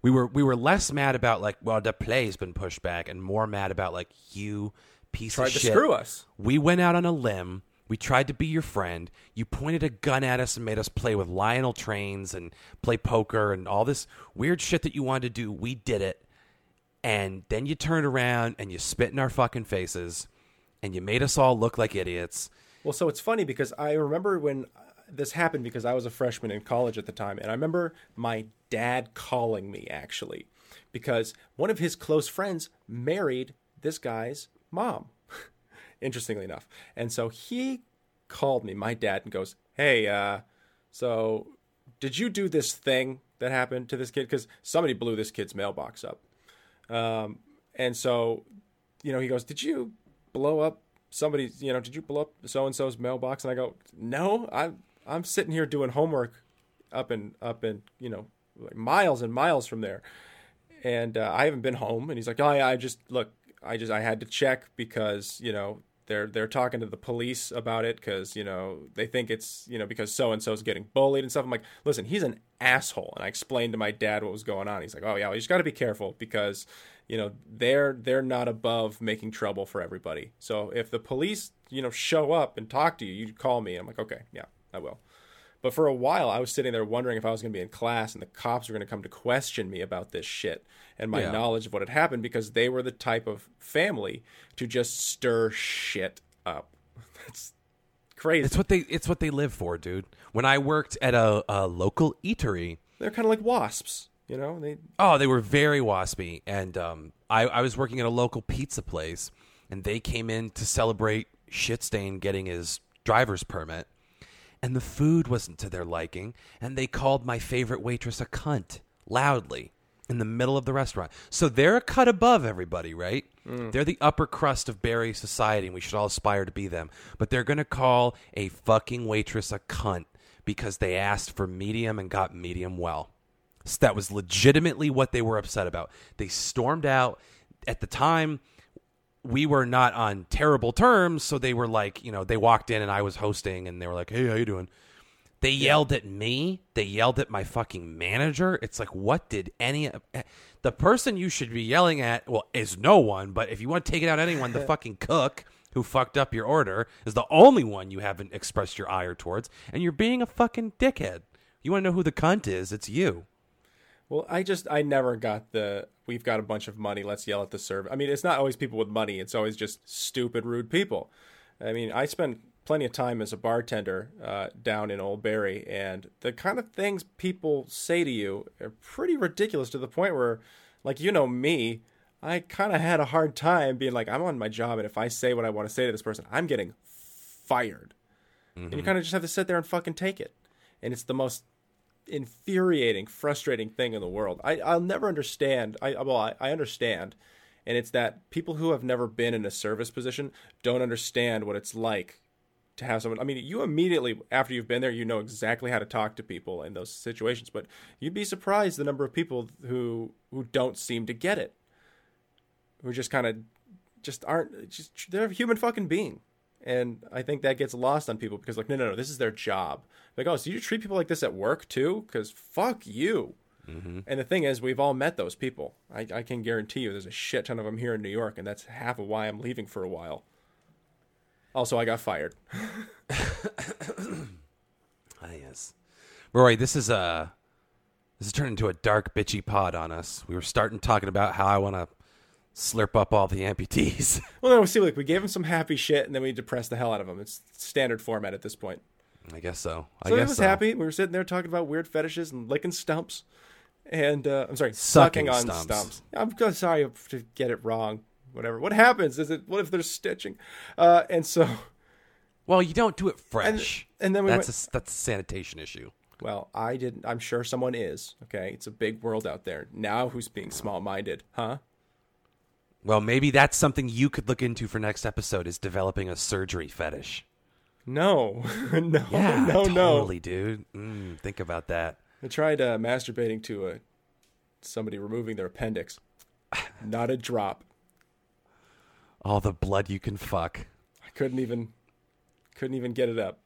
we were we were less mad about like well the play's been pushed back and more mad about like you piece Tried of to shit. screw us. we went out on a limb. We tried to be your friend. You pointed a gun at us and made us play with lionel trains and play poker and all this weird shit that you wanted to do. We did it. And then you turned around and you spit in our fucking faces and you made us all look like idiots. Well, so it's funny because I remember when this happened because I was a freshman in college at the time, and I remember my dad calling me actually because one of his close friends married this guy's mom. Interestingly enough, and so he called me, my dad, and goes, "Hey, uh, so did you do this thing that happened to this kid? Because somebody blew this kid's mailbox up." Um, and so, you know, he goes, "Did you blow up somebody's? You know, did you blow up so and so's mailbox?" And I go, "No, I'm I'm sitting here doing homework up in up in you know like miles and miles from there, and uh, I haven't been home." And he's like, "Oh yeah, I just look, I just I had to check because you know." They're, they're talking to the police about it because you know they think it's you know because so and so's getting bullied and stuff. I'm like, listen, he's an asshole, and I explained to my dad what was going on. He's like, oh yeah, well, you just got to be careful because you know they're they're not above making trouble for everybody. So if the police you know show up and talk to you, you call me. I'm like, okay, yeah, I will. But for a while, I was sitting there wondering if I was going to be in class and the cops were going to come to question me about this shit and my Yeah. knowledge of what had happened because they were the type of family to just stir shit up. That's crazy. It's what they it's what they live for, dude. When I worked at a, a local eatery, They're kind of like wasps, you know? They Oh, they were very waspy, and um, I, I was working at a local pizza place, and they came in to celebrate Shitstain getting his driver's permit, and the food wasn't to their liking, and they called my favorite waitress a cunt loudly in the middle of the restaurant. So they're a cut above everybody, right? Mm. They're the upper crust of Barre society, and we should all aspire to be them. But they're gonna call a fucking waitress a cunt because they asked for medium and got medium well. So that was legitimately what they were upset about. They stormed out. At the time, we were not on terrible terms, so they were like, you know, they walked in and I was hosting, and they were like, "Hey, how you doing?" They yelled at me. They yelled at my fucking manager. It's like, what did any the person you should be yelling at? Well, is no one. But if you want to take it out anyone, the fucking cook who fucked up your order is the only one you haven't expressed your ire towards, and you're being a fucking dickhead. You want to know who the cunt is? It's you. Well, I just I never got the we've got a bunch of money, let's yell at the server. I mean, it's not always people with money, it's always just stupid rude people. I mean, I spent plenty of time as a bartender uh, down in Old Barre, and the kind of things people say to you are pretty ridiculous to the point where, like, you know me, I kind of had a hard time being like, I'm on my job, and if I say what I want to say to this person, I'm getting fired. And you kind of just have to sit there and fucking take it. And it's the most infuriating, frustrating thing in the world. I, I'll never understand. I well, I, I understand, and it's that people who have never been in a service position don't understand what it's like to have someone. I mean, you immediately after you've been there, you know exactly how to talk to people in those situations. But you'd be surprised the number of people who who don't seem to get it, who just kind of just aren't just they're a human fucking being. And I think that gets lost on people because, like, no, no, no, this is their job. Like, oh, so you treat people like this at work too? Because fuck you. And the thing is, we've all met those people. I, I can guarantee you there's a shit ton of them here in New York, and that's half of why I'm leaving for a while. Also, I got fired. Ah, yes. Rory, this is a this is turned into a dark bitchy pod on us. We were starting talking about how I want to slurp up all the amputees. Well, no, we see, like, we gave them some happy shit, and then we depressed the hell out of them. It's standard format at this point. I guess so. I So guess he was so. happy. We were sitting there talking about weird fetishes and licking stumps. And uh, I'm sorry, Sucking sucking, on stumps. stumps. I'm sorry to get it wrong. Whatever. What happens? Is it? What if they're stitching? Uh, and so, Well, you don't do it fresh. and then we that's went- a that's a sanitation issue. well, I didn't. I'm sure someone is. Okay, it's a big world out there. Now, who's being small-minded? Huh? Well, maybe that's something you could look into for next episode is developing a surgery fetish. No, no, Yeah, no, no. totally, dude. Mm, think about that. I tried uh, masturbating to a somebody removing their appendix. Not a drop. All the blood you can fuck. I couldn't even couldn't even get it up.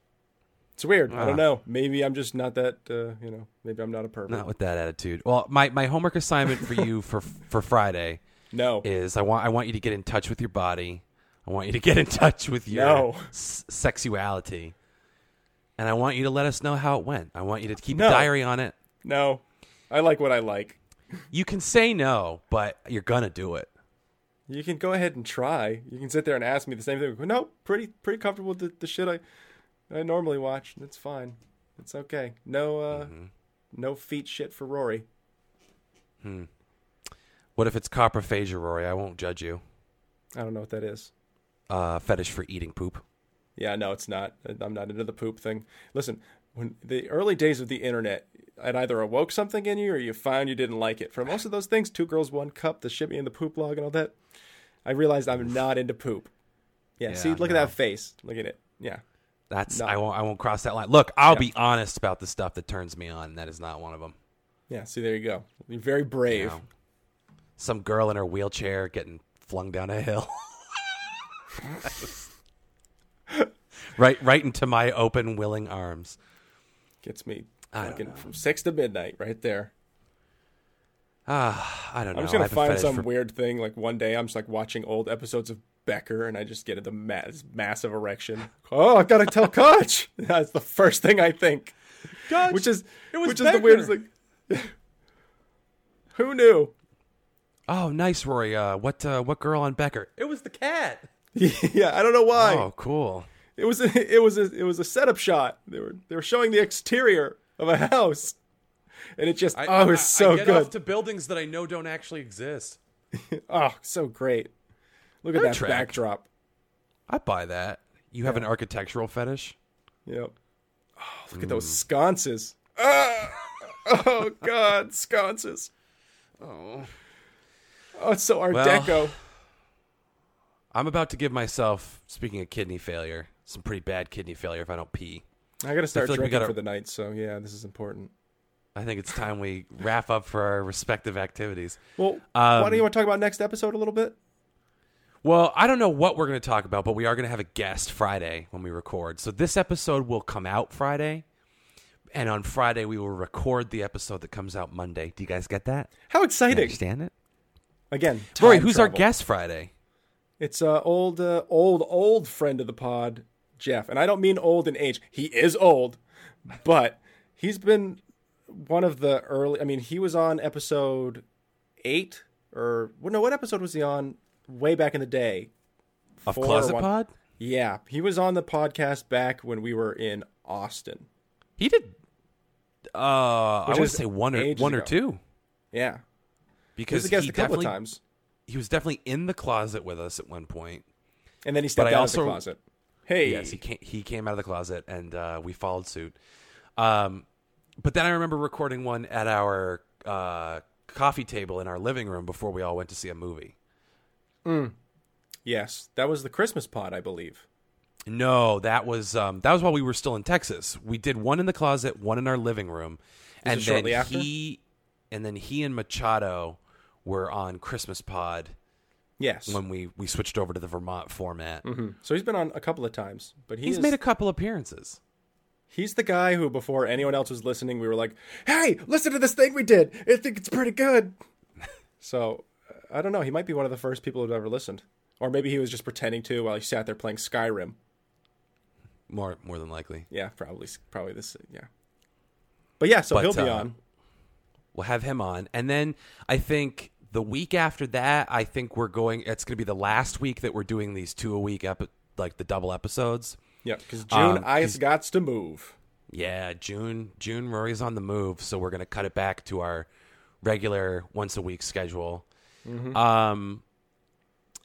It's weird. I Ah. don't know. Maybe I'm just not that. Uh, you know, maybe I'm not a pervert. Not with that attitude. Well, my, my homework assignment for you for for Friday No. is I want I want you to get in touch with your body. I want you to get in touch with your No. s- sexuality. And I want you to let us know how it went. I want you to keep No. a diary on it. no. I like what I like. You can say no, but you're gonna do it. You can go ahead and try. You can sit there and ask me the same thing. No, pretty pretty comfortable with the, the shit I I normally watch. It's fine. It's okay. No uh Mm-hmm. no feet shit for Rory. What if it's coprophagia, Rory? I won't judge you. I don't know what that is. Uh, fetish for eating poop. Yeah, no, it's not. I'm not into the poop thing. Listen, when the early days of the internet, it either awoke something in you or you found you didn't like it. For most of those things, two girls, one cup, the shimmy and the poop log and all that, I realized I'm not into poop. Yeah, see, look no. at that face. Look at it. Yeah. That's No. I won't I won't cross that line. Look, I'll Yeah. be honest about the stuff that turns me on. And that is not one of them. Yeah, see, there you go. You're very brave. You know, some girl in her wheelchair getting flung down a hill. right right into my open willing arms. Gets me fucking from 6 to midnight right there. Ah, I don't know. I'm just gonna find some for- weird thing. Like one day, I'm just like watching old episodes of Becker, and I just get the ma- this massive erection. Oh, I gotta tell Koch. That's the first thing I think. God, which is it was which is the weirdest thing. Who knew? Oh, nice, Rory. Uh, what uh, what girl on Becker? It was the cat. yeah, I don't know why. Oh, cool. It was a, it was a, it was a setup shot. They were they were showing the exterior of a house, and it just oh, it was so I get good. off to buildings that I know don't actually exist. oh, so great. Look at that backdrop. I buy that. You have an architectural fetish. Yep. Oh, look at those sconces. Ah! oh God, sconces. Oh. Oh, it's so Art Well, Deco. I'm about to give myself, speaking of kidney failure, some pretty bad kidney failure if I don't pee. I got to start feel like drinking gotta- for the night, so yeah, this is important. I think it's time we wrap up for our respective activities. Well, Um, why don't you want to talk about next episode a little bit? Well, I don't know what we're going to talk about, but we are going to have a guest Friday when we record. So this episode will come out Friday, and on Friday we will record the episode that comes out Monday. Do you guys get that? How You exciting! understand it? Again, Rory, who's our guest Friday? It's uh, old, uh, old, old friend of the pod, Jeff, and I don't mean old in age. He is old, but he's been one of the early. I mean, he was on episode eight, or well, no, what episode was he on? Way back in the day. Of Four Closet one- Pod? Yeah, he was on the podcast back when we were in Austin. He did. Uh, I would say one or one or two Yeah, he was because a guest he a couple times, he was definitely in the closet with us at one point. and then he stepped out also- of the closet. Hey, Yes, he came, he came out of the closet and uh, we followed suit. Um, but then I remember recording one at our uh, coffee table in our living room before we all went to see a movie. yes, that was the Christmas pod, I believe. No, that was um, that was while we were still in Texas. We did one in the closet, one in our living room, and it then he and then he and Machado were on Christmas Pod Yes, when we we switched over to the Vermont format. Mhm. so he's been on a couple of times, but he He's is- made a couple appearances. He's the guy who, before anyone else was listening, we were like, "Hey, listen to this thing we did. I think it's pretty good." so, uh, I don't know. He might be one of the first people who've ever listened, or maybe he was just pretending to while he sat there playing Skyrim. More more than likely. Yeah, probably, probably this. Yeah, but yeah, so But, he'll be uh, on. We'll have him on. And then I think the week after that, I think we're going it's going to be the last week that we're doing these two a week epi- like the double episodes. Yeah, because June um, Ice got to move. Yeah, June June Rory's on the move, so we're going to cut it back to our regular once a week schedule. Um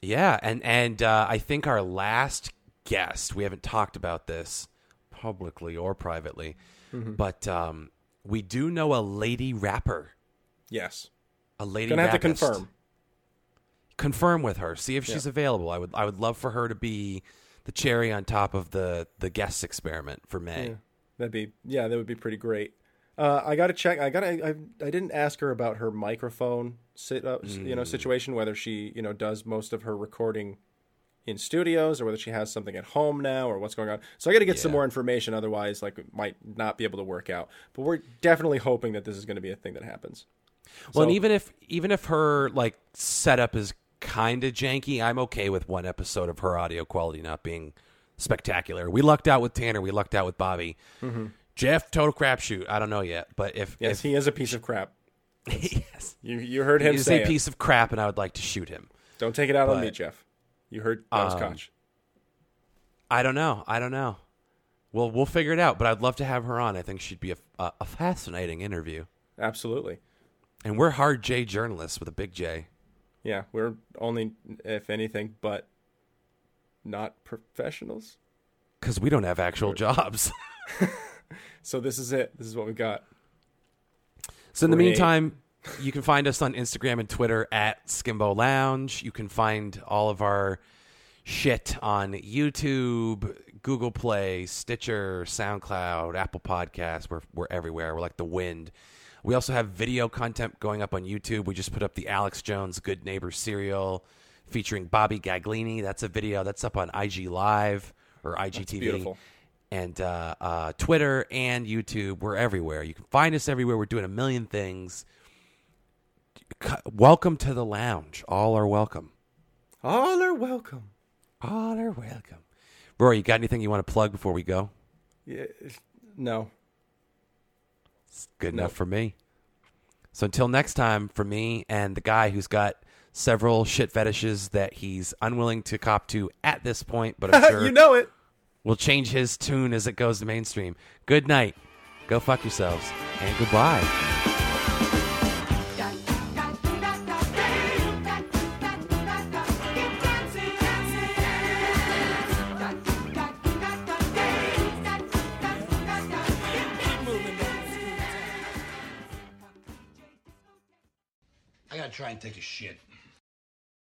yeah, and and uh, I think our last guest, we haven't talked about this publicly or privately, but um we do know a lady rapper. Yes, A lady gonna have to confirm. confirm with her see if she's available i would i would love for her to be the cherry on top of the the guest experiment for may Yeah, that'd be yeah, that would be pretty great. Uh, I got to check. I got. to I, I didn't ask her about her microphone sit up, you Mm. know, situation. Whether she you know does most of her recording in studios or whether she has something at home now or what's going on. So I got to get some more information. Otherwise, like it might not be able to work out. But we're definitely hoping that this is going to be a thing that happens. Well and even if even if her like setup is kind of janky i'm okay with one episode of her audio quality not being spectacular we lucked out with tanner we lucked out with bobby jeff total crapshoot i don't know yet but if Yes, if he is a piece of crap. yes, You you heard him say a it. piece of crap and i would like to shoot him Don't take it out on me, Jeff. You heard that was Um, Koch. I don't know. I don't know. Well, we'll figure it out. But I'd love to have her on. I think she'd be a, a, a fascinating interview. Absolutely. And we're hard J journalists with a big J. Yeah, we're only, if anything, but not professionals. Because we don't have actual jobs. So this is it. This is what we got. so in the Great. meantime, you can find us on Instagram and Twitter at Skimbo Lounge. You can find all of our shit on YouTube, Google Play, Stitcher, SoundCloud, Apple Podcasts. We're, we're everywhere. We're like the wind. We also have video content going up on YouTube. We just put up the Alex Jones Good Neighbor serial featuring Bobby Gaglini. That's a video that's up on IG Live or IGTV. And uh, uh, Twitter and YouTube. We're everywhere. You can find us everywhere. We're doing a million things. Welcome to the lounge. All are welcome. All are welcome. All are welcome. Rory, you got anything you want to plug before we go? Yeah, no. It's good enough for me. So until next time, for me and the guy who's got several shit fetishes that he's unwilling to cop to at this point, but I'm sure you know it. will change his tune as it goes to mainstream. Good night. Go fuck yourselves. And goodbye. Try and take a shit.